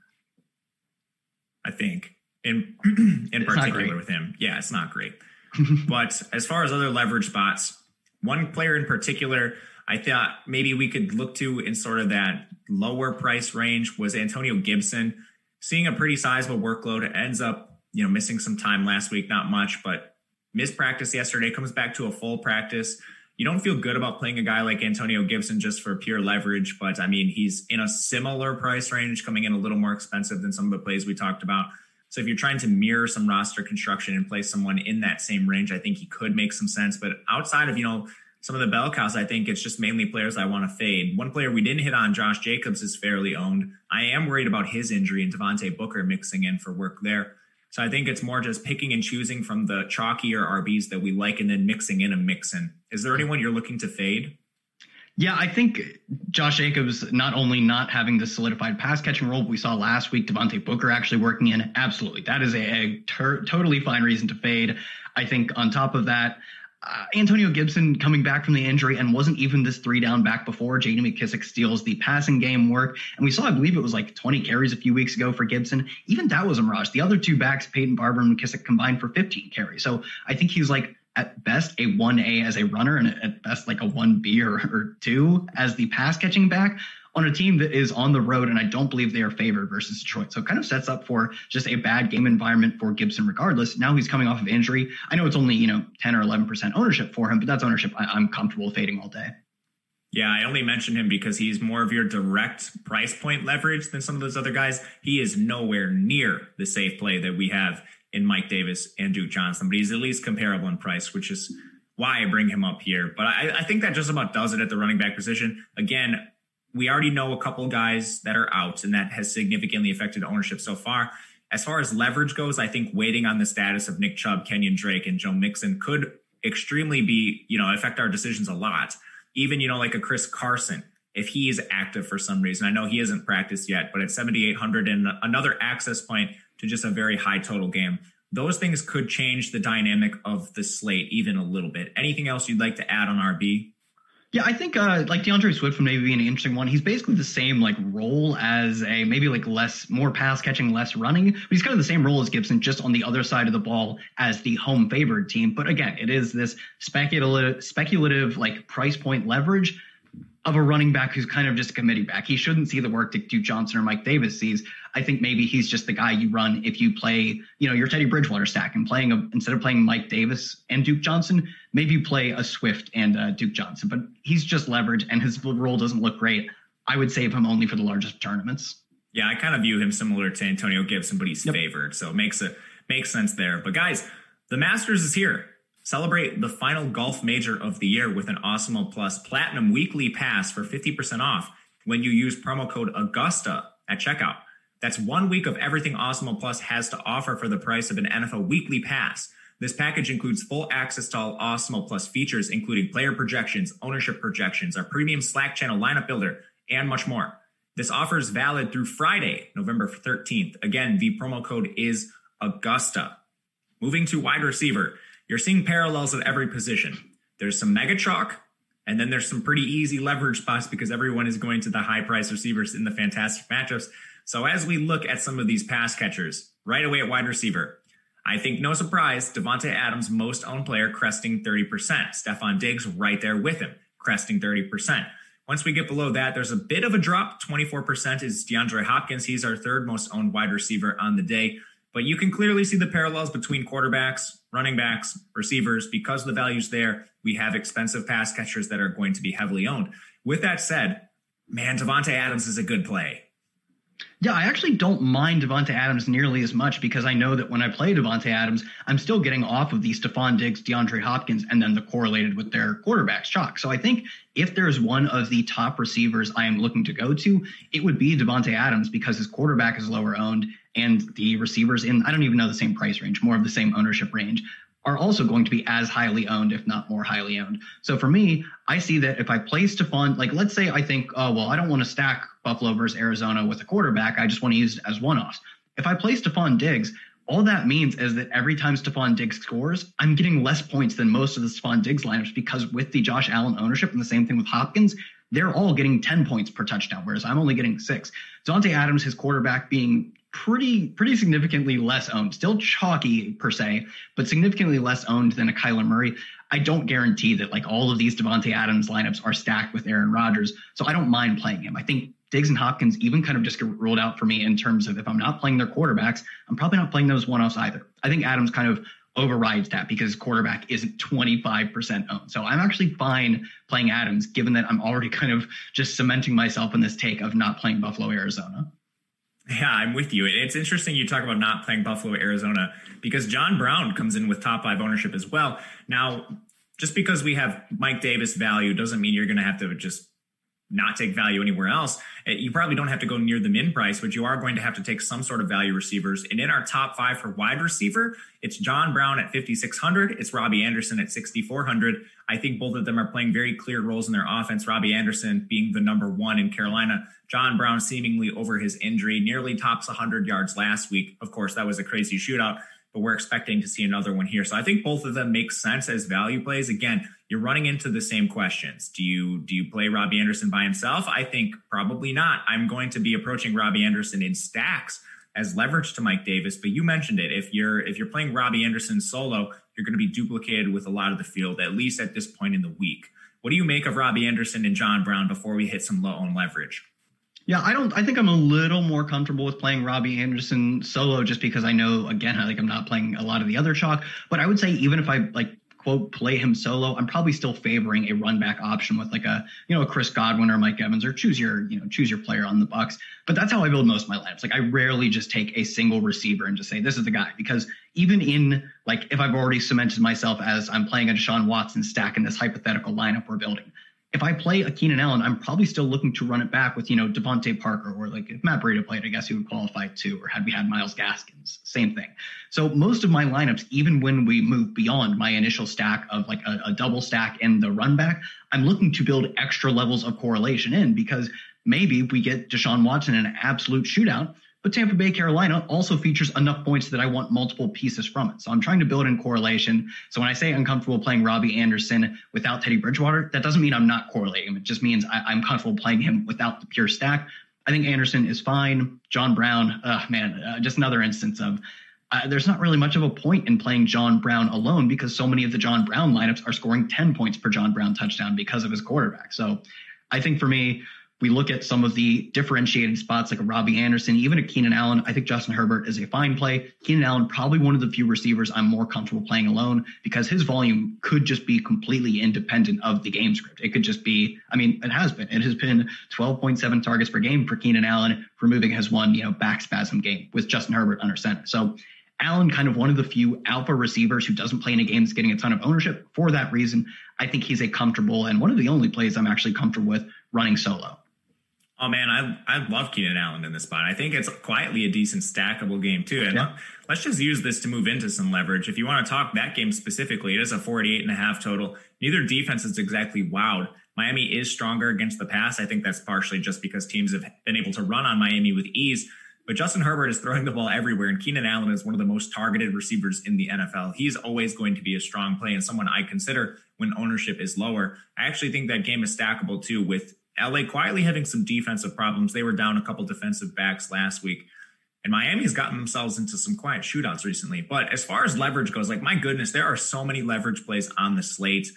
I think in in it's particular with him. Yeah, it's not great. but as far as other leverage spots, one player in particular I thought maybe we could look to in sort of that lower price range was Antonio Gibson. Seeing a pretty sizable workload ends up you know, missing some time last week, not much, but missed practice yesterday, comes back to a full practice. You don't feel good about playing a guy like Antonio Gibson just for pure leverage, but I mean, he's in a similar price range, coming in a little more expensive than some of the plays we talked about. So if you're trying to mirror some roster construction and play someone in that same range, I think he could make some sense. But outside of, you know, some of the bell cows, I think it's just mainly players I want to fade. One player we didn't hit on, Josh Jacobs, is fairly owned. I am worried about his injury and Devontae Booker mixing in for work there. So I think it's more just picking and choosing from the chalkier RBs that we like and then mixing in a mix in. Is there anyone you're looking to fade? Yeah, I think Josh Jacobs not only not having the solidified pass catching role we saw last week, Devontae Booker actually working in. Absolutely. That is a, a ter- totally fine reason to fade. I think on top of that, uh, Antonio Gibson coming back from the injury and wasn't even this three down back before. JD McKissic steals the passing game work. And we saw, I believe it was like 20 carries a few weeks ago for Gibson. Even that was a mirage. The other two backs, Peyton Barber and McKissic, combined for 15 carries. So I think he's like at best a 1A as a runner and at best like a 1B or, or 2 as the pass catching back on a team that is on the road, and I don't believe they are favored versus Detroit. So it kind of sets up for just a bad game environment for Gibson, regardless. Now he's coming off of injury. I know it's only, you know, 10 or 11% ownership for him, but that's ownership I- I'm comfortable fading all day. Yeah, I only mentioned him because he's more of your direct price point leverage than some of those other guys. He is nowhere near the safe play that we have in Mike Davis and Duke Johnson, but he's at least comparable in price, which is why I bring him up here. But I, I think that just about does it at the running back position. Again, we already know a couple guys that are out, and that has significantly affected ownership so far. As far as leverage goes, I think waiting on the status of Nick Chubb, Kenyan Drake, and Joe Mixon could extremely be, you know, affect our decisions a lot. Even, you know, like a Chris Carson, if he is active for some reason. I know he hasn't practiced yet, but at 7,800 and another access point to just a very high total game, those things could change the dynamic of the slate even a little bit. Anything else you'd like to add on RB? Yeah, I think uh, like D'Andre Swift would maybe be an interesting one. He's basically the same like role as a maybe like less more pass catching, less running, but he's kind of the same role as Gibson, just on the other side of the ball as the home favored team. But again, it is this speculative speculative like price point leverage of a running back who's kind of just a committee back. He shouldn't see the work that Duke Johnson or Mike Davis sees. I think maybe he's just the guy you run if you play, you know, your Teddy Bridgewater stack and playing a, instead of playing Mike Davis and Duke Johnson, maybe you play a Swift and uh, Duke Johnson. But he's just leverage and his role doesn't look great. I would save him only for the largest tournaments. Yeah, I kind of view him similar to Antonio Gibson, but he's yep. favored, so it makes it makes sense there. But guys, the Masters is here. Celebrate the final golf major of the year with an Awesemo Plus Platinum Weekly Pass for 50% off when you use promo code Augusta at checkout. That's one week of everything Awesemo Plus has to offer for the price of an NFL Weekly Pass. This package includes full access to all Awesemo Plus features, including player projections, ownership projections, our premium Slack channel lineup builder, and much more. This offer is valid through Friday, November 13th. Again, the promo code is Augusta. Moving to wide receiver you're seeing parallels at every position. There's some mega chalk, and then there's some pretty easy leverage spots because everyone is going to the high price receivers in the fantastic matchups. So as we look at some of these pass catchers right away at wide receiver, I think no surprise, Davante Adams, most owned player, cresting 30%. Stefon Diggs right there with him, cresting 30%. Once we get below that, there's a bit of a drop. 24% is DeAndre Hopkins. He's our third most owned wide receiver on the day. But you can clearly see the parallels between quarterbacks, running backs, receivers. Because the value's there, we have expensive pass catchers that are going to be heavily owned. With that said, man, Davante Adams is a good play. Yeah, I actually don't mind Davante Adams nearly as much because I know that when I play Davante Adams, I'm still getting off of the Stefon Diggs, DeAndre Hopkins, and then the correlated with their quarterbacks chalk. So I think if there's one of the top receivers I am looking to go to, it would be Davante Adams because his quarterback is lower owned and the receivers in I don't even know the same price range, more of the same ownership range are also going to be as highly owned, if not more highly owned. So for me, I see that if I play Stefon, like let's say I think, oh, well, I don't want to stack Buffalo versus Arizona with a quarterback. I just want to use it as one offs. If I play Stefon Diggs, all that means is that every time Stefon Diggs scores, I'm getting less points than most of the Stefon Diggs lineups because with the Josh Allen ownership and the same thing with Hopkins, they're all getting 10 points per touchdown, whereas I'm only getting six. Dante Adams, his quarterback being pretty pretty significantly less owned. Still chalky per se, but significantly less owned than a Kyler Murray. I don't guarantee that like all of these Davante Adams lineups are stacked with Aaron Rodgers, so I don't mind playing him. I think Diggs and Hopkins even kind of just get ruled out for me in terms of if I'm not playing their quarterbacks, I'm probably not playing those one offs either. I think Adams kind of overrides that because quarterback isn't 25% owned. So I'm actually fine playing Adams, given that I'm already kind of just cementing myself in this take of not playing Buffalo, Arizona. Yeah, I'm with you. It's interesting you talk about not playing Buffalo, Arizona, because John Brown comes in with top five ownership as well. Now, just because we have Mike Davis value doesn't mean you're going to have to just not take value anywhere else. Eh, you probably don't have to go near the min price, but you are going to have to take some sort of value receivers. And in our top five for wide receiver, it's John Brown at 5,600. It's Robbie Anderson at 6,400. I think both of them are playing very clear roles in their offense. Robbie Anderson being the number one in Carolina. John Brown seemingly over his injury, nearly tops 100 yards last week. Of course, that was a crazy shootout but we're expecting to see another one here. So I think both of them make sense as value plays. Again, you're running into the same questions. Do you do you play Robbie Anderson by himself? I think probably not. I'm going to be approaching Robbie Anderson in stacks as leverage to Mike Davis. But you mentioned it. If you're if you're playing Robbie Anderson solo, you're going to be duplicated with a lot of the field, at least at this point in the week. What do you make of Robbie Anderson and John Brown before we hit some low on leverage? Yeah, I don't. I think I'm a little more comfortable with playing Robbie Anderson solo, just because I know again, I think I'm not playing a lot of the other chalk. But I would say even if I like quote play him solo, I'm probably still favoring a run back option with like a you know a Chris Godwin or Mike Evans or choose your you know choose your player on the Bucks. But that's how I build most of my lineups. Like I rarely just take a single receiver and just say this is the guy because even in like if I've already cemented myself as I'm playing a Deshaun Watson stack in this hypothetical lineup we're building, if I play a Keenan Allen, I'm probably still looking to run it back with, you know, DeVante Parker or like if Matt Breida played, I guess he would qualify too. Or had we had Myles Gaskins, same thing. So most of my lineups, even when we move beyond my initial stack of like a, a double stack and the run back, I'm looking to build extra levels of correlation in because maybe we get Deshaun Watson in an absolute shootout but Tampa Bay, Carolina also features enough points that I want multiple pieces from it. So I'm trying to build in correlation. So when I say uncomfortable playing Robbie Anderson without Teddy Bridgewater, that doesn't mean I'm not correlating. It just means I, am comfortable playing him without the pure stack. I think Anderson is fine. John Brown, uh, man, uh, just another instance of uh, there's not really much of a point in playing John Brown alone because so many of the John Brown lineups are scoring 10 points per John Brown touchdown because of his quarterback. So I think for me, we look at some of the differentiated spots like a Robbie Anderson, even a Keenan Allen. I think Justin Herbert is a fine play. Keenan Allen, probably one of the few receivers I'm more comfortable playing alone because his volume could just be completely independent of the game script. It could just be, I mean, it has been. It has been 12.7 targets per game for Keenan Allen, removing his one, you know, back spasm game with Justin Herbert under center. So Allen, kind of one of the few alpha receivers who doesn't play in a game that's getting a ton of ownership. For that reason, I think he's a comfortable and one of the only plays I'm actually comfortable with running solo. Oh man, I I love Keenan Allen in this spot. I think it's quietly a decent stackable game too. And yeah. let's just use this to move into some leverage. If you want to talk that game specifically, it is a 48 and a half total. Neither defense is exactly wowed. Miami is stronger against the pass. I think that's partially just because teams have been able to run on Miami with ease. But Justin Herbert is throwing the ball everywhere, and Keenan Allen is one of the most targeted receivers in the NFL. He's always going to be a strong play and someone I consider when ownership is lower. I actually think that game is stackable too with LA quietly having some defensive problems. They were down a couple defensive backs last week. And Miami's gotten themselves into some quiet shootouts recently. But as far as leverage goes, like my goodness, there are so many leverage plays on the slate.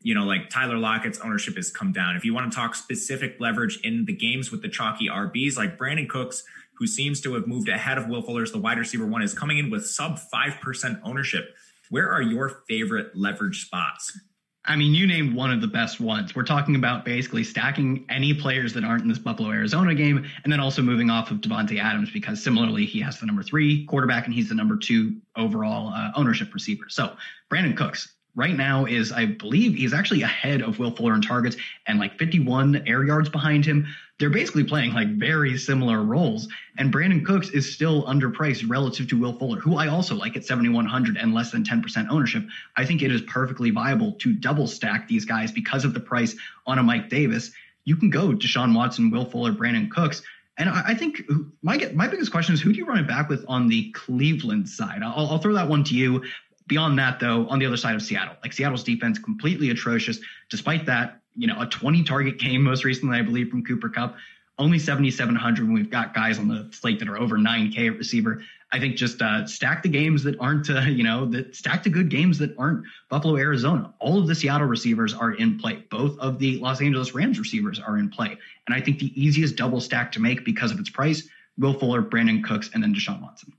You know, like Tyler Lockett's ownership has come down. If you want to talk specific leverage in the games with the chalky RBs, like Brandin Cooks, who seems to have moved ahead of Will Fuller's the wide receiver one, is coming in with sub 5% ownership. Where are your favorite leverage spots? I mean, you named one of the best ones. We're talking about basically stacking any players that aren't in this Buffalo Arizona game, and then also moving off of Davante Adams because similarly he has the number three quarterback and he's the number two overall uh, ownership receiver. So Brandin Cooks, right now is, I believe, he's actually ahead of Will Fuller in targets and like 51 air yards behind him. They're basically playing like very similar roles. And Brandin Cooks is still underpriced relative to Will Fuller, who I also like at 7,100 and less than 10% ownership. I think it is perfectly viable to double stack these guys because of the price on a Mike Davis. You can go Deshaun Watson, Will Fuller, Brandin Cooks. And I think my my biggest question is who do you run it back with on the Cleveland side? I'll, I'll throw that one to you. Beyond that, though, on the other side of Seattle, like Seattle's defense, completely atrocious. Despite that, you know, a 20 target game most recently, I believe, from Cooper Kupp, only 7,700 when we've got guys on the slate that are over 9K at receiver. I think just uh, stack the games that aren't, uh, you know, that stack the good games that aren't Buffalo, Arizona. All of the Seattle receivers are in play. Both of the Los Angeles Rams receivers are in play. And I think the easiest double stack to make because of its price, Will Fuller, Brandin Cooks, and then Deshaun Watson.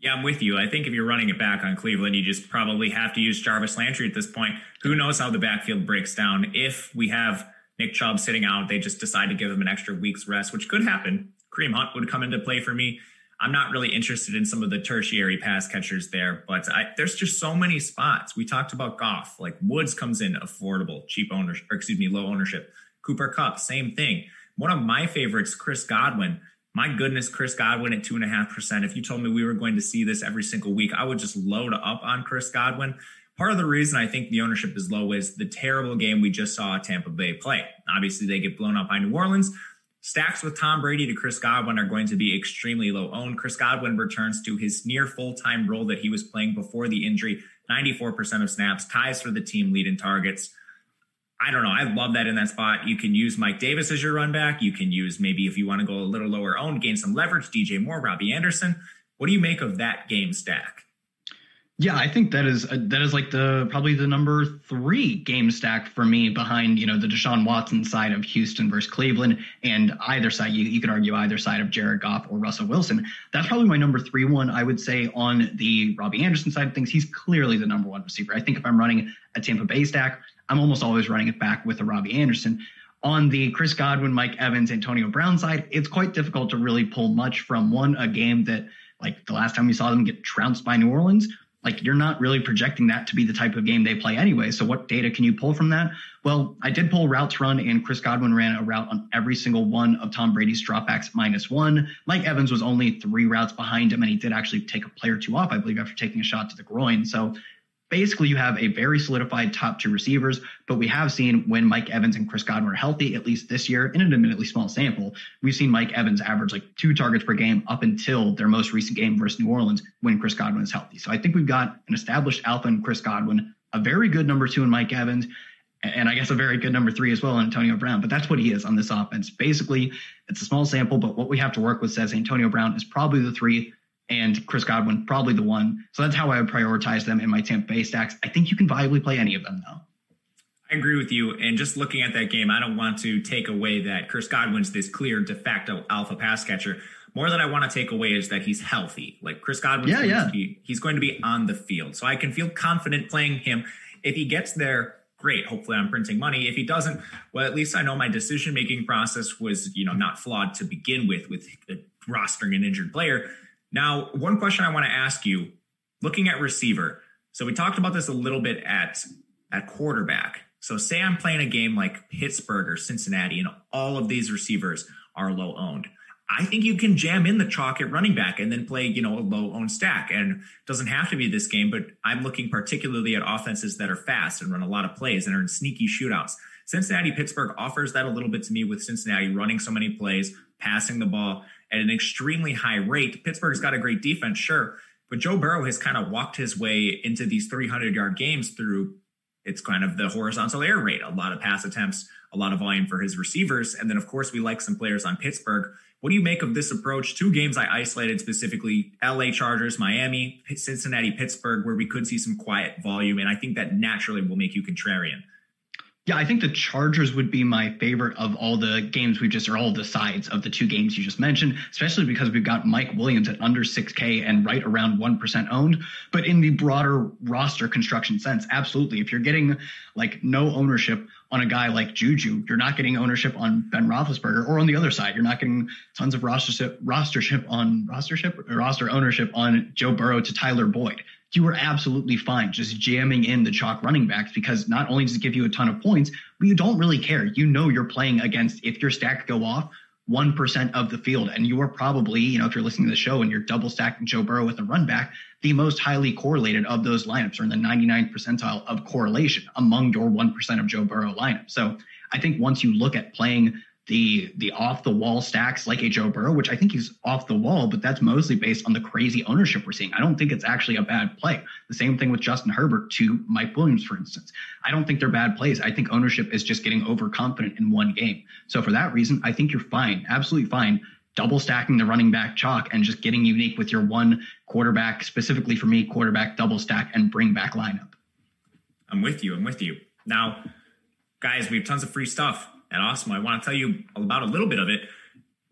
Yeah, I'm with you. I think if you're running it back on Cleveland, you just probably have to use Jarvis Landry at this point. Who knows how the backfield breaks down? If we have Nick Chubb sitting out, they just decide to give him an extra week's rest, which could happen. Kareem Hunt would come into play for me. I'm not really interested in some of the tertiary pass catchers there, but I, there's just so many spots. We talked about Goff, like Woods comes in affordable, cheap ownership, or excuse me, low ownership. Cooper Kupp, same thing. One of my favorites, Chris Godwin. My goodness, Chris Godwin at two and a half percent. If you told me we were going to see this every single week, I would just load up on Chris Godwin. Part of the reason I think the ownership is low is the terrible game we just saw Tampa Bay play. Obviously, they get blown up by New Orleans. Stacks with Tom Brady to Chris Godwin are going to be extremely low owned. Chris Godwin returns to his near full time role that he was playing before the injury 94% of snaps, ties for the team lead in targets. I don't know. I love that in that spot. You can use Mike Davis as your run back. You can use maybe if you want to go a little lower owned, gain some leverage, DJ Moore, Robbie Anderson. What do you make of that game stack? Yeah, I think that is uh, that is like the probably the number three game stack for me behind you know the Deshaun Watson side of Houston versus Cleveland and either side you, you could argue either side of Jared Goff or Russell Wilson. That's probably my number three one. I would say on the Robbie Anderson side of things, he's clearly the number one receiver. I think if I'm running a Tampa Bay stack, I'm almost always running it back with a Robbie Anderson. On the Chris Godwin, Mike Evans, Antonio Brown side, it's quite difficult to really pull much from one a game that like the last time we saw them get trounced by New Orleans like you're not really projecting that to be the type of game they play anyway. So what data can you pull from that? Well, I did pull routes run and Chris Godwin ran a route on every single one of Tom Brady's dropbacks minus one. Mike Evans was only three routes behind him and he did actually take a player two off, I believe, after taking a shot to the groin. So basically you have a very solidified top two receivers. But we have seen when Mike Evans and Chris Godwin are healthy, at least this year, in an admittedly small sample, we've seen Mike Evans average like two targets per game up until their most recent game versus New Orleans when Chris Godwin is healthy. So I think we've got an established alpha in Chris Godwin, a very good number two in Mike Evans. And I guess a very good number three as well, in Antonio Brown. But that's what he is on this offense. Basically, it's a small sample, but what we have to work with says Antonio Brown is probably the three and Chris Godwin probably the one. So that's how I would prioritize them in my Tampa Bay stacks. I think you can viably play any of them though. I agree with you. And just looking at that game, I don't want to take away that Chris Godwin's this clear de facto alpha pass catcher. More than I want to take away is that he's healthy. Like Chris Godwin, yeah, yeah. Be, he's going to be on the field. So I can feel confident playing him. If he gets there, great. Hopefully I'm printing money. If he doesn't, well, at least I know my decision making process was, you know, not flawed to begin with, with rostering an injured player. Now, one question I want to ask you looking at receiver. So we talked about this a little bit at at quarterback. So say I'm playing a game like Pittsburgh or Cincinnati and all of these receivers are low owned. I think you can jam in the chalk at running back and then play, you know, a low owned stack. And doesn't have to be this game, but I'm looking particularly at offenses that are fast and run a lot of plays and are in sneaky shootouts. Cincinnati Pittsburgh offers that a little bit to me with Cincinnati running so many plays, passing the ball at an extremely high rate. Pittsburgh's got a great defense, sure, but Joe Burrow has kind of walked his way into these 300 yard games through it's kind of the horizontal air rate, a lot of pass attempts, a lot of volume for his receivers. And then, of course, we like some players on Pittsburgh. What do you make of this approach? Two games I isolated specifically LA Chargers, Miami, Cincinnati, Pittsburgh, where we could see some quiet volume. And I think that naturally will make you contrarian. Yeah, I think the Chargers would be my favorite of all the games we just, or all the sides of the two games you just mentioned, especially because we've got Mike Williams at under 6K and right around 1% owned. But in the broader roster construction sense, absolutely. If you're getting like no ownership on a guy like Juju, you're not getting ownership on Ben Roethlisberger, or on the other side, you're not getting tons of rostership, rostership on rostership, roster ownership on Joe Burrow to Tyler Boyd you were absolutely fine just jamming in the chalk running backs because not only does it give you a ton of points, but you don't really care. You know you're playing against if your stack go off, 1% of the field. And you are probably, you know, if you're listening to the show and you're double stacking Joe Burrow with a run back, the most highly correlated of those lineups are in the 99th percentile of correlation among your 1% of Joe Burrow lineup. So I think once you look at playing the the off the wall stacks like a Joe Burrow, which I think he's off the wall, but that's mostly based on the crazy ownership we're seeing. I don't think it's actually a bad play. The same thing with Justin Herbert to Mike Williams, for instance. I don't think they're bad plays. I think ownership is just getting overconfident in one game. So for that reason, I think you're fine, absolutely fine. Double stacking the running back chalk and just getting unique with your one quarterback, specifically for me, quarterback double stack and bring back lineup. I'm with you. I'm with you. Now, guys, we have tons of free stuff at Awesemo. I want to tell you about a little bit of it.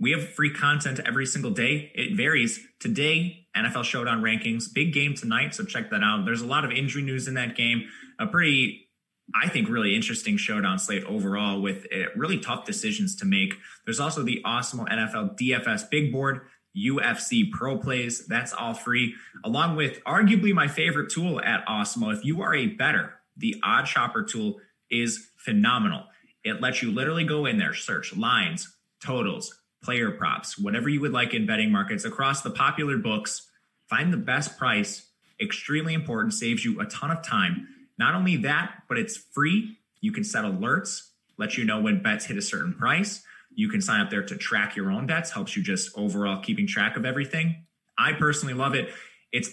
We have free content every single day. It varies. Today, NFL Showdown rankings, big game tonight, so check that out. There's a lot of injury news in that game. A pretty, I think, really interesting showdown slate overall with uh, really tough decisions to make. There's also the Awesemo NFL DFS big board. UFC Pro Plays. That's all free, along with arguably my favorite tool at Awesemo. If you are a better, the Odd Shopper tool is phenomenal. It lets you literally go in there, search lines, totals, player props, whatever you would like in betting markets across the popular books, find the best price. Extremely important, saves you a ton of time. Not only that, but it's free. You can set alerts, let you know when bets hit a certain price. You can sign up there to track your own bets, helps you just overall keeping track of everything. I personally love it. It's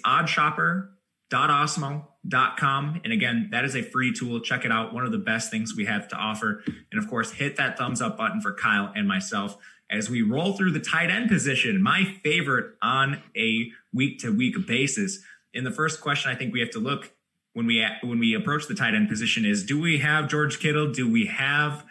oddshopper.awesemo.com. And again, that is a free tool. Check it out. One of the best things we have to offer. And of course, hit that thumbs up button for Kyle and myself as we roll through the tight end position, my favorite on a week to week basis. In the first question, I think we have to look when we when we approach the tight end position is do we have George Kittle? Do we have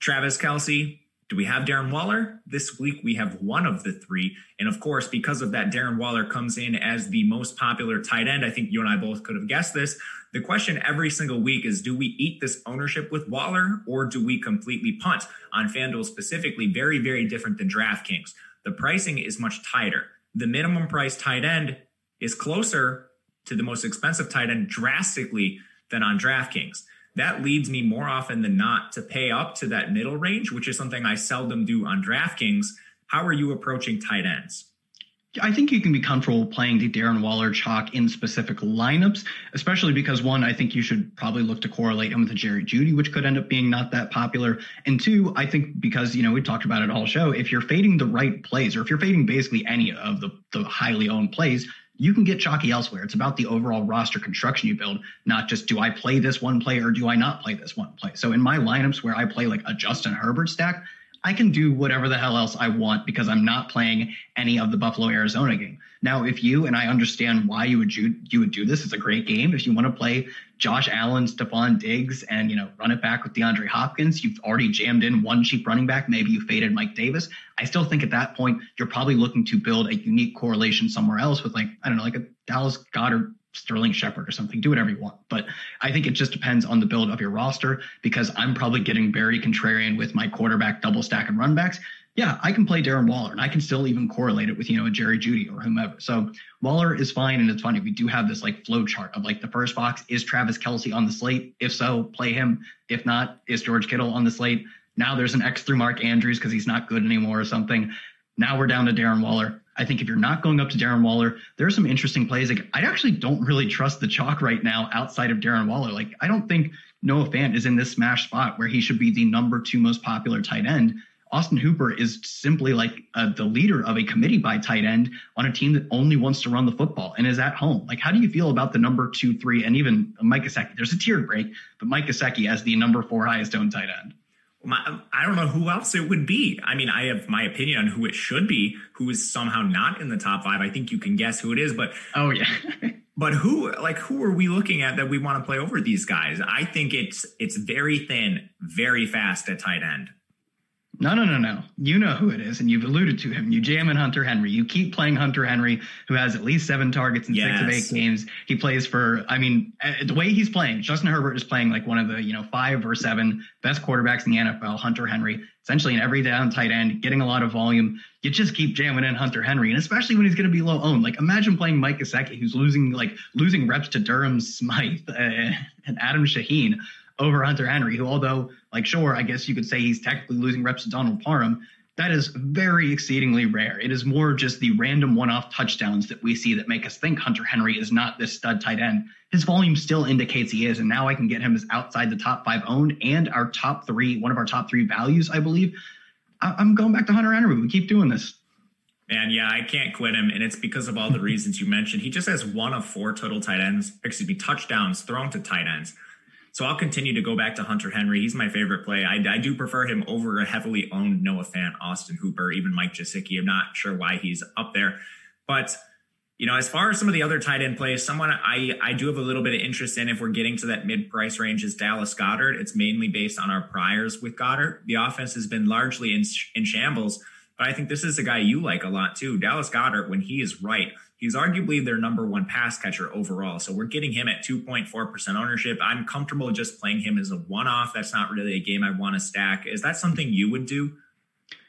Travis Kelce? Do we have Darren Waller? This week we have one of the three. And of course, because of that, Darren Waller comes in as the most popular tight end. I think you and I both could have guessed this. The question every single week is do we eat this ownership with Waller or do we completely punt? On FanDuel specifically, very, very different than DraftKings. The pricing is much tighter. The minimum price tight end is closer to the most expensive tight end drastically than on DraftKings. That leads me more often than not to pay up to that middle range, which is something I seldom do on DraftKings. How are you approaching tight ends? I think you can be comfortable playing the Darren Waller chalk in specific lineups, especially because one, I think you should probably look to correlate him with a Jerry Jeudy, which could end up being not that popular. And two, I think because, you know, we talked about it all show, if you're fading the right plays or if you're fading basically any of the, the highly owned plays, you can get chalky elsewhere. It's about the overall roster construction you build, not just do I play this one play or do I not play this one play. So in my lineups where I play like a Justin Herbert stack, I can do whatever the hell else I want because I'm not playing any of the Buffalo Arizona game. Now, if you and I understand why you would do, you would do this, it's a great game. If you want to play Josh Allen, Stefon Diggs, and you know run it back with DeAndre Hopkins, you've already jammed in one cheap running back. Maybe you faded Mike Davis. I still think at that point you're probably looking to build a unique correlation somewhere else with like I don't know, like a Dallas Goedert Sterling Shepard or something. Do whatever you want. But I think it just depends on the build of your roster because I'm probably getting very contrarian with my quarterback double stack and runbacks. Yeah, I can play Darren Waller and I can still even correlate it with, you know, a Jerry Jeudy or whomever. So Waller is fine. And it's funny. We do have this like flow chart of like the first box is Travis Kelce on the slate? If so, play him. If not, is George Kittle on the slate? Now there's an X through Mark Andrews because he's not good anymore or something. Now we're down to Darren Waller. I think if you're not going up to Darren Waller, there are some interesting plays. Like I actually don't really trust the chalk right now outside of Darren Waller. Like I don't think Noah Fant is in this smash spot where he should be the number two most popular tight end. Austin Hooper is simply like uh, the leader of a committee by tight end on a team that only wants to run the football and is at home. Like, how do you feel about the number two, three, and even Mike Gesicki? There's a tiered break, but Mike Gesicki as the number four highest owned tight end my, I don't know who else it would be. I mean, I have my opinion on who it should be, who is somehow not in the top five. I think you can guess who it is, but oh yeah. but who like who are we looking at that we want to play over these guys? I think it's it's very thin, very fast at tight end. No, no, no, no. You know who it is, and you've alluded to him. You jam in Hunter Henry. You keep playing Hunter Henry, who has at least seven targets in yes. six of eight games. He plays for, I mean, uh, the way he's playing, Justin Herbert is playing like one of the, you know, five or seven best quarterbacks in the NFL. Hunter Henry, essentially an every down tight end, getting a lot of volume. You just keep jamming in Hunter Henry, and especially when he's going to be low owned. Like imagine playing Mike Gesicki, who's losing like losing reps to Durham Smythe uh, and Adam Shaheen over Hunter Henry, who, although, like, sure, I guess you could say he's technically losing reps to Donald Parham, that is very exceedingly rare. It is more just the random one off touchdowns that we see that make us think Hunter Henry is not this stud tight end. His volume still indicates he is, and now I can get him as outside the top five owned and our top three, one of our top three values, I believe. I- I'm going back to Hunter Henry. We keep doing this. And yeah, I can't quit him, and it's because of all the reasons you mentioned. He just has one of four total tight ends, excuse me, touchdowns thrown to tight ends. So I'll continue to go back to Hunter Henry. He's my favorite play. I, I do prefer him over a heavily owned Noah Fant, Austin Hooper, even Mike Gesicki. I'm not sure why he's up there, but you know, as far as some of the other tight end plays, someone I I do have a little bit of interest in if we're getting to that mid price range is Dallas Goedert. It's mainly based on our priors with Goedert. The offense has been largely in in shambles, but I think this is a guy you like a lot too. Dallas Goedert, when he is right, He's arguably their number one pass catcher overall. So we're getting him at 2.4% ownership. I'm comfortable just playing him as a one off. That's not really a game I want to stack. Is that something you would do?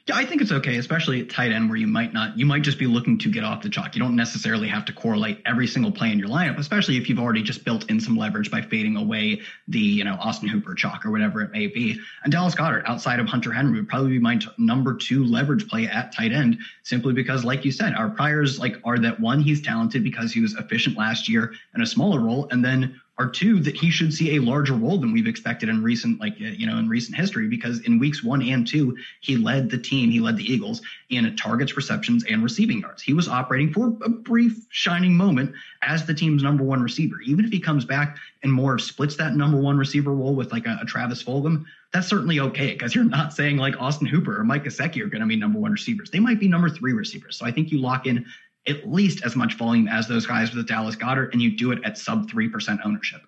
Yeah, I think it's okay, especially at tight end where you might not, you might just be looking to get off the chalk. You don't necessarily have to correlate every single play in your lineup, especially if you've already just built in some leverage by fading away the, you know, Austin Hooper chalk or whatever it may be. And Dallas Goedert, outside of Hunter Henry, would probably be my t- number two leverage play at tight end, simply because, like you said, our priors like are that one, he's talented because he was efficient last year in a smaller role, and then are two that he should see a larger role than we've expected in recent like uh, you know in recent history because in weeks 1 and 2 he led the team he led the Eagles in targets receptions and receiving yards. He was operating for a brief shining moment as the team's number 1 receiver. Even if he comes back and more splits that number 1 receiver role with like a, a Travis Fulgham that's certainly okay because you're not saying like Austin Hooper or Mike Gesicki are going to be number 1 receivers. They might be number 3 receivers. So I think you lock in at least as much volume as those guys with Dallas Goedert, and you do it at sub 3% ownership.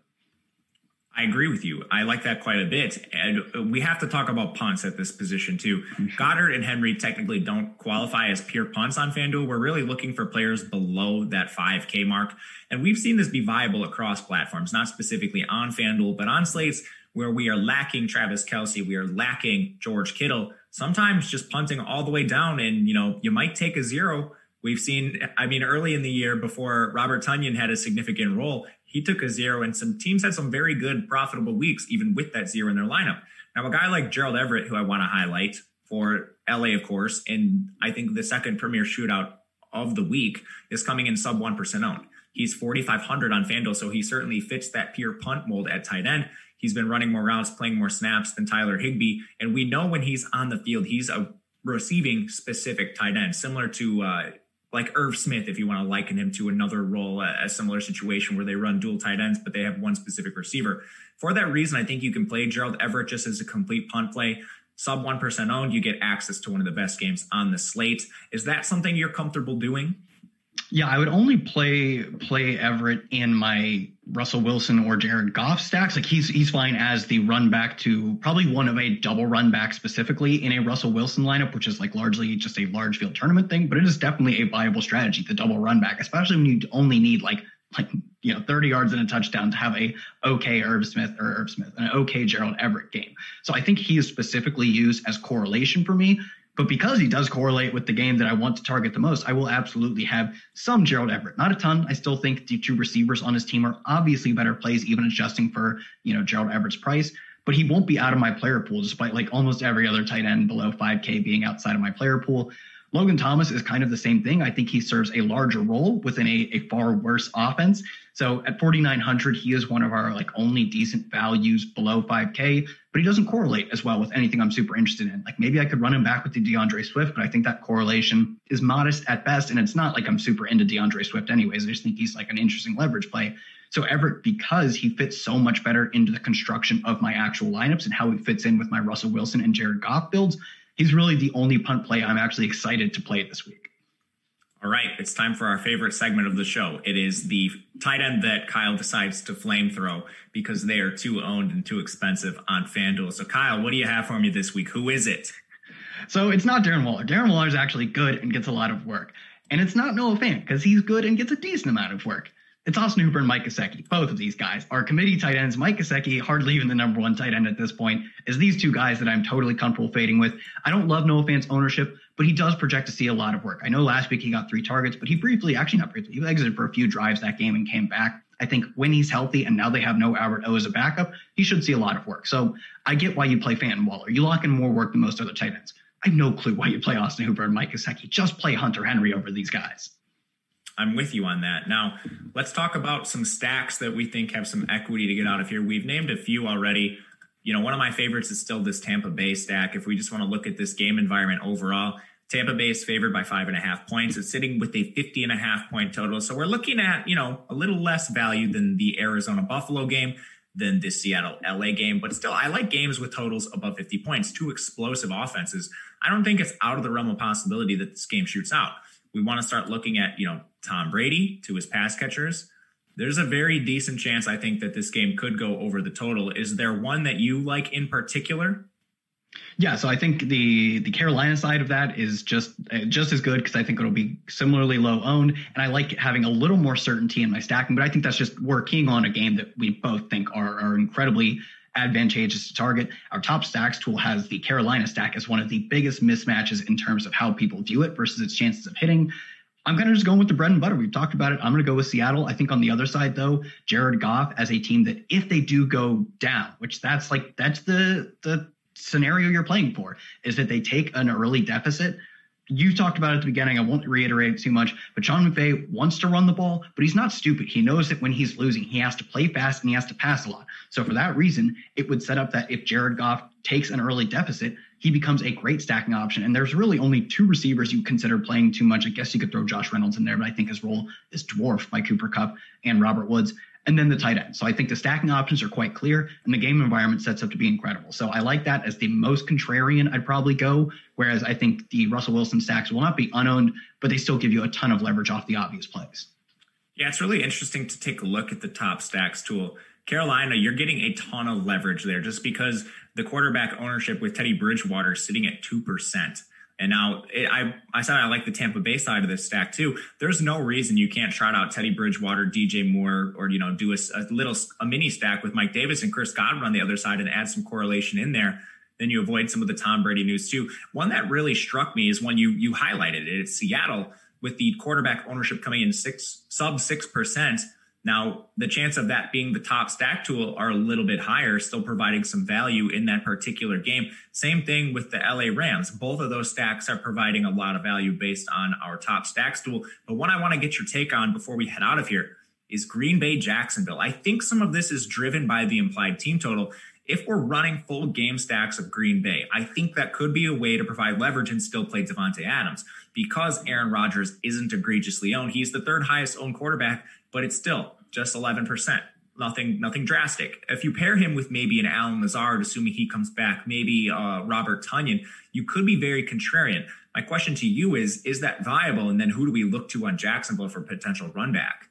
I agree with you. I like that quite a bit. And we have to talk about punts at this position too. Mm-hmm. And Henry technically don't qualify as pure punts on FanDuel. We're really looking for players below that 5K mark. And we've seen this be viable across platforms, not specifically on FanDuel, but on slates where we are lacking Travis Kelce, we are lacking George Kittle. Sometimes just punting all the way down and, you know, you might take a zero We've seen, I mean, early in the year before Robert Tonyan had a significant role, he took a zero, and some teams had some very good, profitable weeks, even with that zero in their lineup. Now, a guy like Gerald Everett, who I want to highlight for LA, of course, and I think the second premier shootout of the week is coming in sub 1% owned. He's 4,500 on FanDuel, so he certainly fits that pure punt mold at tight end. He's been running more routes, playing more snaps than Tyler Higbee. And we know when he's on the field, he's a receiving specific tight end, similar to uh, like Irv Smith, if you want to liken him to another role, a, similar situation where they run dual tight ends, but they have one specific receiver. For that reason, I think you can play Gerald Everett just as a complete punt play. Sub 1% owned, you get access to one of the best games on the slate. Is that something you're comfortable doing? Yeah, I would only play play Everett in my Russell Wilson or Jared Goff stacks. Like he's he's fine as the run back to probably one of a double run back specifically in a Russell Wilson lineup, which is like largely just a large field tournament thing. But it is definitely a viable strategy, the double run back, especially when you only need like like you know 30 yards and a touchdown to have a okay Irv Smith or Irv Smith an okay Gerald Everett game. So I think he is specifically used as correlation for me but because he does correlate with the game that I want to target the most, I will absolutely have some Gerald Everett. Not a ton. I still think the two receivers on his team are obviously better plays, even adjusting for, you know, Gerald Everett's price. But he won't be out of my player pool, despite like almost every other tight end below 5K being outside of my player pool. Logan Thomas is kind of the same thing. I think he serves a larger role within a, a far worse offense. So at 4,900, he is one of our like only decent values below 5K, but he doesn't correlate as well with anything I'm super interested in. Like maybe I could run him back with the D'Andre Swift, but I think that correlation is modest at best. And it's not like I'm super into D'Andre Swift anyways. I just think he's like an interesting leverage play. So Everett, because he fits so much better into the construction of my actual lineups and how he fits in with my Russell Wilson and Jared Goff builds, he's really the only punt play I'm actually excited to play this week. All right, it's time for our favorite segment of the show. It is the tight end that Kyle decides to flame throw because they are too owned and too expensive on FanDuel. So, Kyle, what do you have for me this week? Who is it? So, it's not Darren Waller. Darren Waller is actually good and gets a lot of work. And it's not Noah Fant because he's good and gets a decent amount of work. It's Austin Hooper and Mike Gesicki. Both of these guys are committee tight ends. Mike Gesicki, hardly even the number one tight end at this point, is these two guys that I'm totally comfortable fading with. I don't love Noah Fant's ownership, but he does project to see a lot of work. I know last week he got three targets, but he briefly, actually not briefly, he exited for a few drives that game and came back. I think when he's healthy and now they have no Albert O as a backup, he should see a lot of work. So I get why you play Fant Waller. You lock in more work than most other tight ends. I have no clue why you play Austin Hooper and Mike Gesicki. Just play Hunter Henry over these guys. I'm with you on that. Now, let's talk about some stacks that we think have some equity to get out of here. We've named a few already. You know, one of my favorites is still this Tampa Bay stack. If we just want to look at this game environment overall, Tampa Bay is favored by five and a half points. It's sitting with a 50 and a half point total. So we're looking at, you know, a little less value than the Arizona Buffalo game, than the Seattle LA game. But still, I like games with totals above 50 points, two explosive offenses. I don't think it's out of the realm of possibility that this game shoots out we want to start looking at, you know, Tom Brady to his pass catchers. There's a very decent chance I think that this game could go over the total. Is there one that you like in particular? Yeah, so I think the the Carolina side of that is just uh, just as good because I think it'll be similarly low owned, and I like having a little more certainty in my stacking. But I think that's just we're keying on a game that we both think are are incredibly advantageous to target. Our top stacks tool has the Carolina stack as one of the biggest mismatches in terms of how people view it versus its chances of hitting. I'm kind of just going with the bread and butter. We've talked about it. I'm going to go with Seattle. I think on the other side, though, Jared Goff as a team that if they do go down, which that's like that's the the scenario you're playing for, is that they take an early deficit you talked about it at the beginning. I won't reiterate too much, but Sean McVay wants to run the ball, but he's not stupid. He knows that when he's losing, he has to play fast and he has to pass a lot. So for that reason, it would set up that if Jared Goff takes an early deficit, he becomes a great stacking option. And there's really only two receivers you consider playing too much. I guess you could throw Josh Reynolds in there, but I think his role is dwarfed by Cooper Kupp and Robert Woods and then the tight end. So I think the stacking options are quite clear and the game environment sets up to be incredible. So I like that as the most contrarian I'd probably go. Whereas I think the Russell Wilson stacks will not be unowned, but they still give you a ton of leverage off the obvious plays. Yeah, it's really interesting to take a look at the top stacks tool. Carolina, you're getting a ton of leverage there just because the quarterback ownership with Teddy Bridgewater sitting at 2%. And now it, I I said I like the Tampa Bay side of this stack too. There's no reason you can't shout out Teddy Bridgewater, DJ Moore, or you know do a, a, little a mini stack with Mike Davis and Chris Godwin on the other side and add some correlation in there. Then you avoid some of the Tom Brady news too. One that really struck me is when you you highlighted it. It's Seattle with the quarterback ownership coming in six sub six percent now, the chance of that being the top stack tool are a little bit higher, still providing some value in that particular game. Same thing with the LA Rams. Both of those stacks are providing a lot of value based on our top stacks tool. But what I want to get your take on before we head out of here is Green Bay Jacksonville. I think some of this is driven by the implied team total. If we're running full game stacks of Green Bay, I think that could be a way to provide leverage and still play Davante Adams because Aaron Rodgers isn't egregiously owned. He's the third highest owned quarterback, but it's still just 11%. Nothing, nothing drastic. If you pair him with maybe an Allen Lazard, assuming he comes back, maybe uh, Robert Tonyan, you could be very contrarian. My question to you is: Is that viable? And then who do we look to on Jacksonville for potential run back?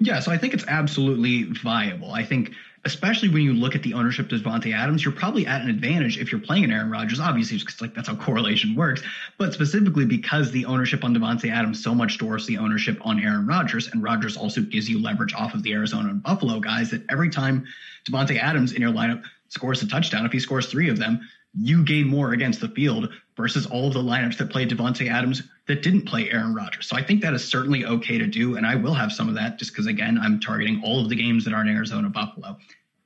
Yeah, so I think it's absolutely viable. I think especially when you look at the ownership of Davante Adams, you're probably at an advantage if you're playing an Aaron Rodgers, obviously, because like that's how correlation works, but specifically because the ownership on Davante Adams so much dwarfs the ownership on Aaron Rodgers, and Rodgers also gives you leverage off of the Arizona and Buffalo guys that every time Davante Adams in your lineup scores a touchdown, if he scores three of them, you gain more against the field versus all of the lineups that played Davante Adams that didn't play Aaron Rodgers. So I think that is certainly okay to do, and I will have some of that just because again I'm targeting all of the games that aren't Arizona Buffalo.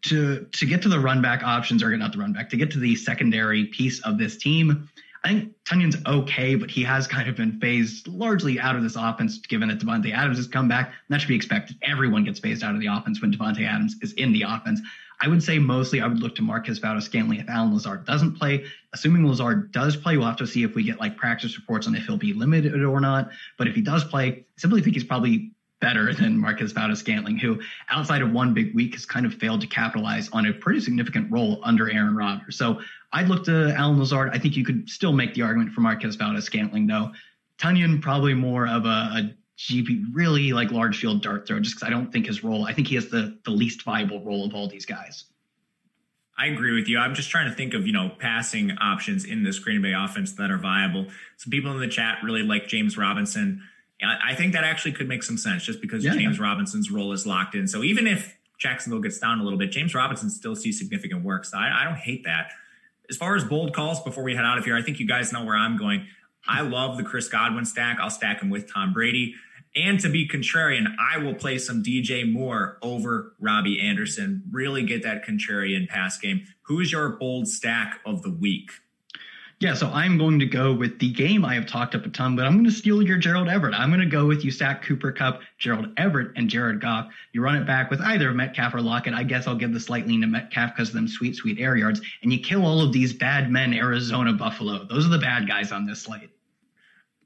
To to get to the run back options, or not the run back, to get to the secondary piece of this team, I think Tonyan's okay, but he has kind of been phased largely out of this offense, given that Davante Adams has come back. That should be expected. Everyone gets phased out of the offense when Davante Adams is in the offense. I would say mostly I would look to Marquez Valdes-Scantling if Allen Lazard doesn't play. Assuming Lazard does play, we'll have to see if we get like practice reports on if he'll be limited or not. But if he does play, I simply think he's probably better than Marquez Valdes-Scantling, who outside of one big week has kind of failed to capitalize on a pretty significant role under Aaron Rodgers. So I'd look to Allen Lazard. I think you could still make the argument for Marquez Valdes-Scantling, though. Tonyan probably more of a, a GP, really like large field dart throw, just because I don't think his role. I think he has the the least viable role of all these guys. I agree with you. I'm just trying to think of you know passing options in this Green Bay offense that are viable. Some people in the chat really like James Robinson. I think that actually could make some sense just because yeah, James. Robinson's role is locked in. So even if Jacksonville gets down a little bit, James Robinson still sees significant work. So I, I don't hate that. As far as bold calls before we head out of here, I think you guys know where I'm going. I love the Chris Godwin stack. I'll stack him with Tom Brady. And to be contrarian, I will play some DJ Moore over Robbie Anderson. Really get that contrarian pass game. Who is your bold stack of the week? Yeah, so I'm going to go with the game I have talked up a ton, but I'm going to steal your Gerald Everett. I'm going to go with you stack Cooper Kupp, Gerald Everett, and Jared Goff. You run it back with either Metcalf or Lockett. I guess I'll give the slight lean to Metcalf because of them sweet, sweet air yards. And you kill all of these bad men, Arizona, Buffalo. Those are the bad guys on this slate.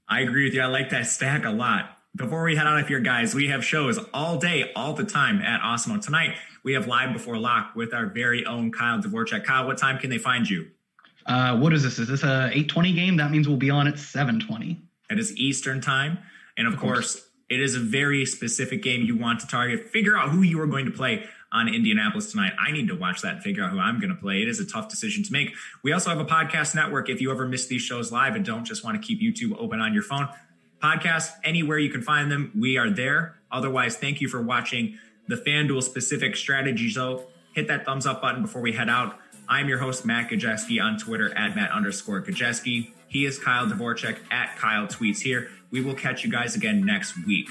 I agree with you. I like that stack a lot. Before we head out of here, guys, we have shows all day, all the time at Awesemo. Tonight, we have Live Before Lock with our very own Kyle Dvorchak. Kyle, what time can they find you? Uh, what is this? Is this a 820 game? That means we'll be on at 720. That is Eastern time. And of, of course, course, it is a very specific game you want to target. Figure out who you are going to play on Indianapolis tonight. I need to watch that and figure out who I'm going to play. It is a tough decision to make. We also have a podcast network. If you ever miss these shows live and don't just want to keep YouTube open on your phone, podcasts, anywhere you can find them, we are there. Otherwise, thank you for watching the FanDuel specific strategy show. hit that thumbs up button before we head out. I'm your host, Matt Gajewski on Twitter at Matt underscore Gajewski. He is Kyle Dvorchak at Kyle Tweets here. We will catch you guys again next week.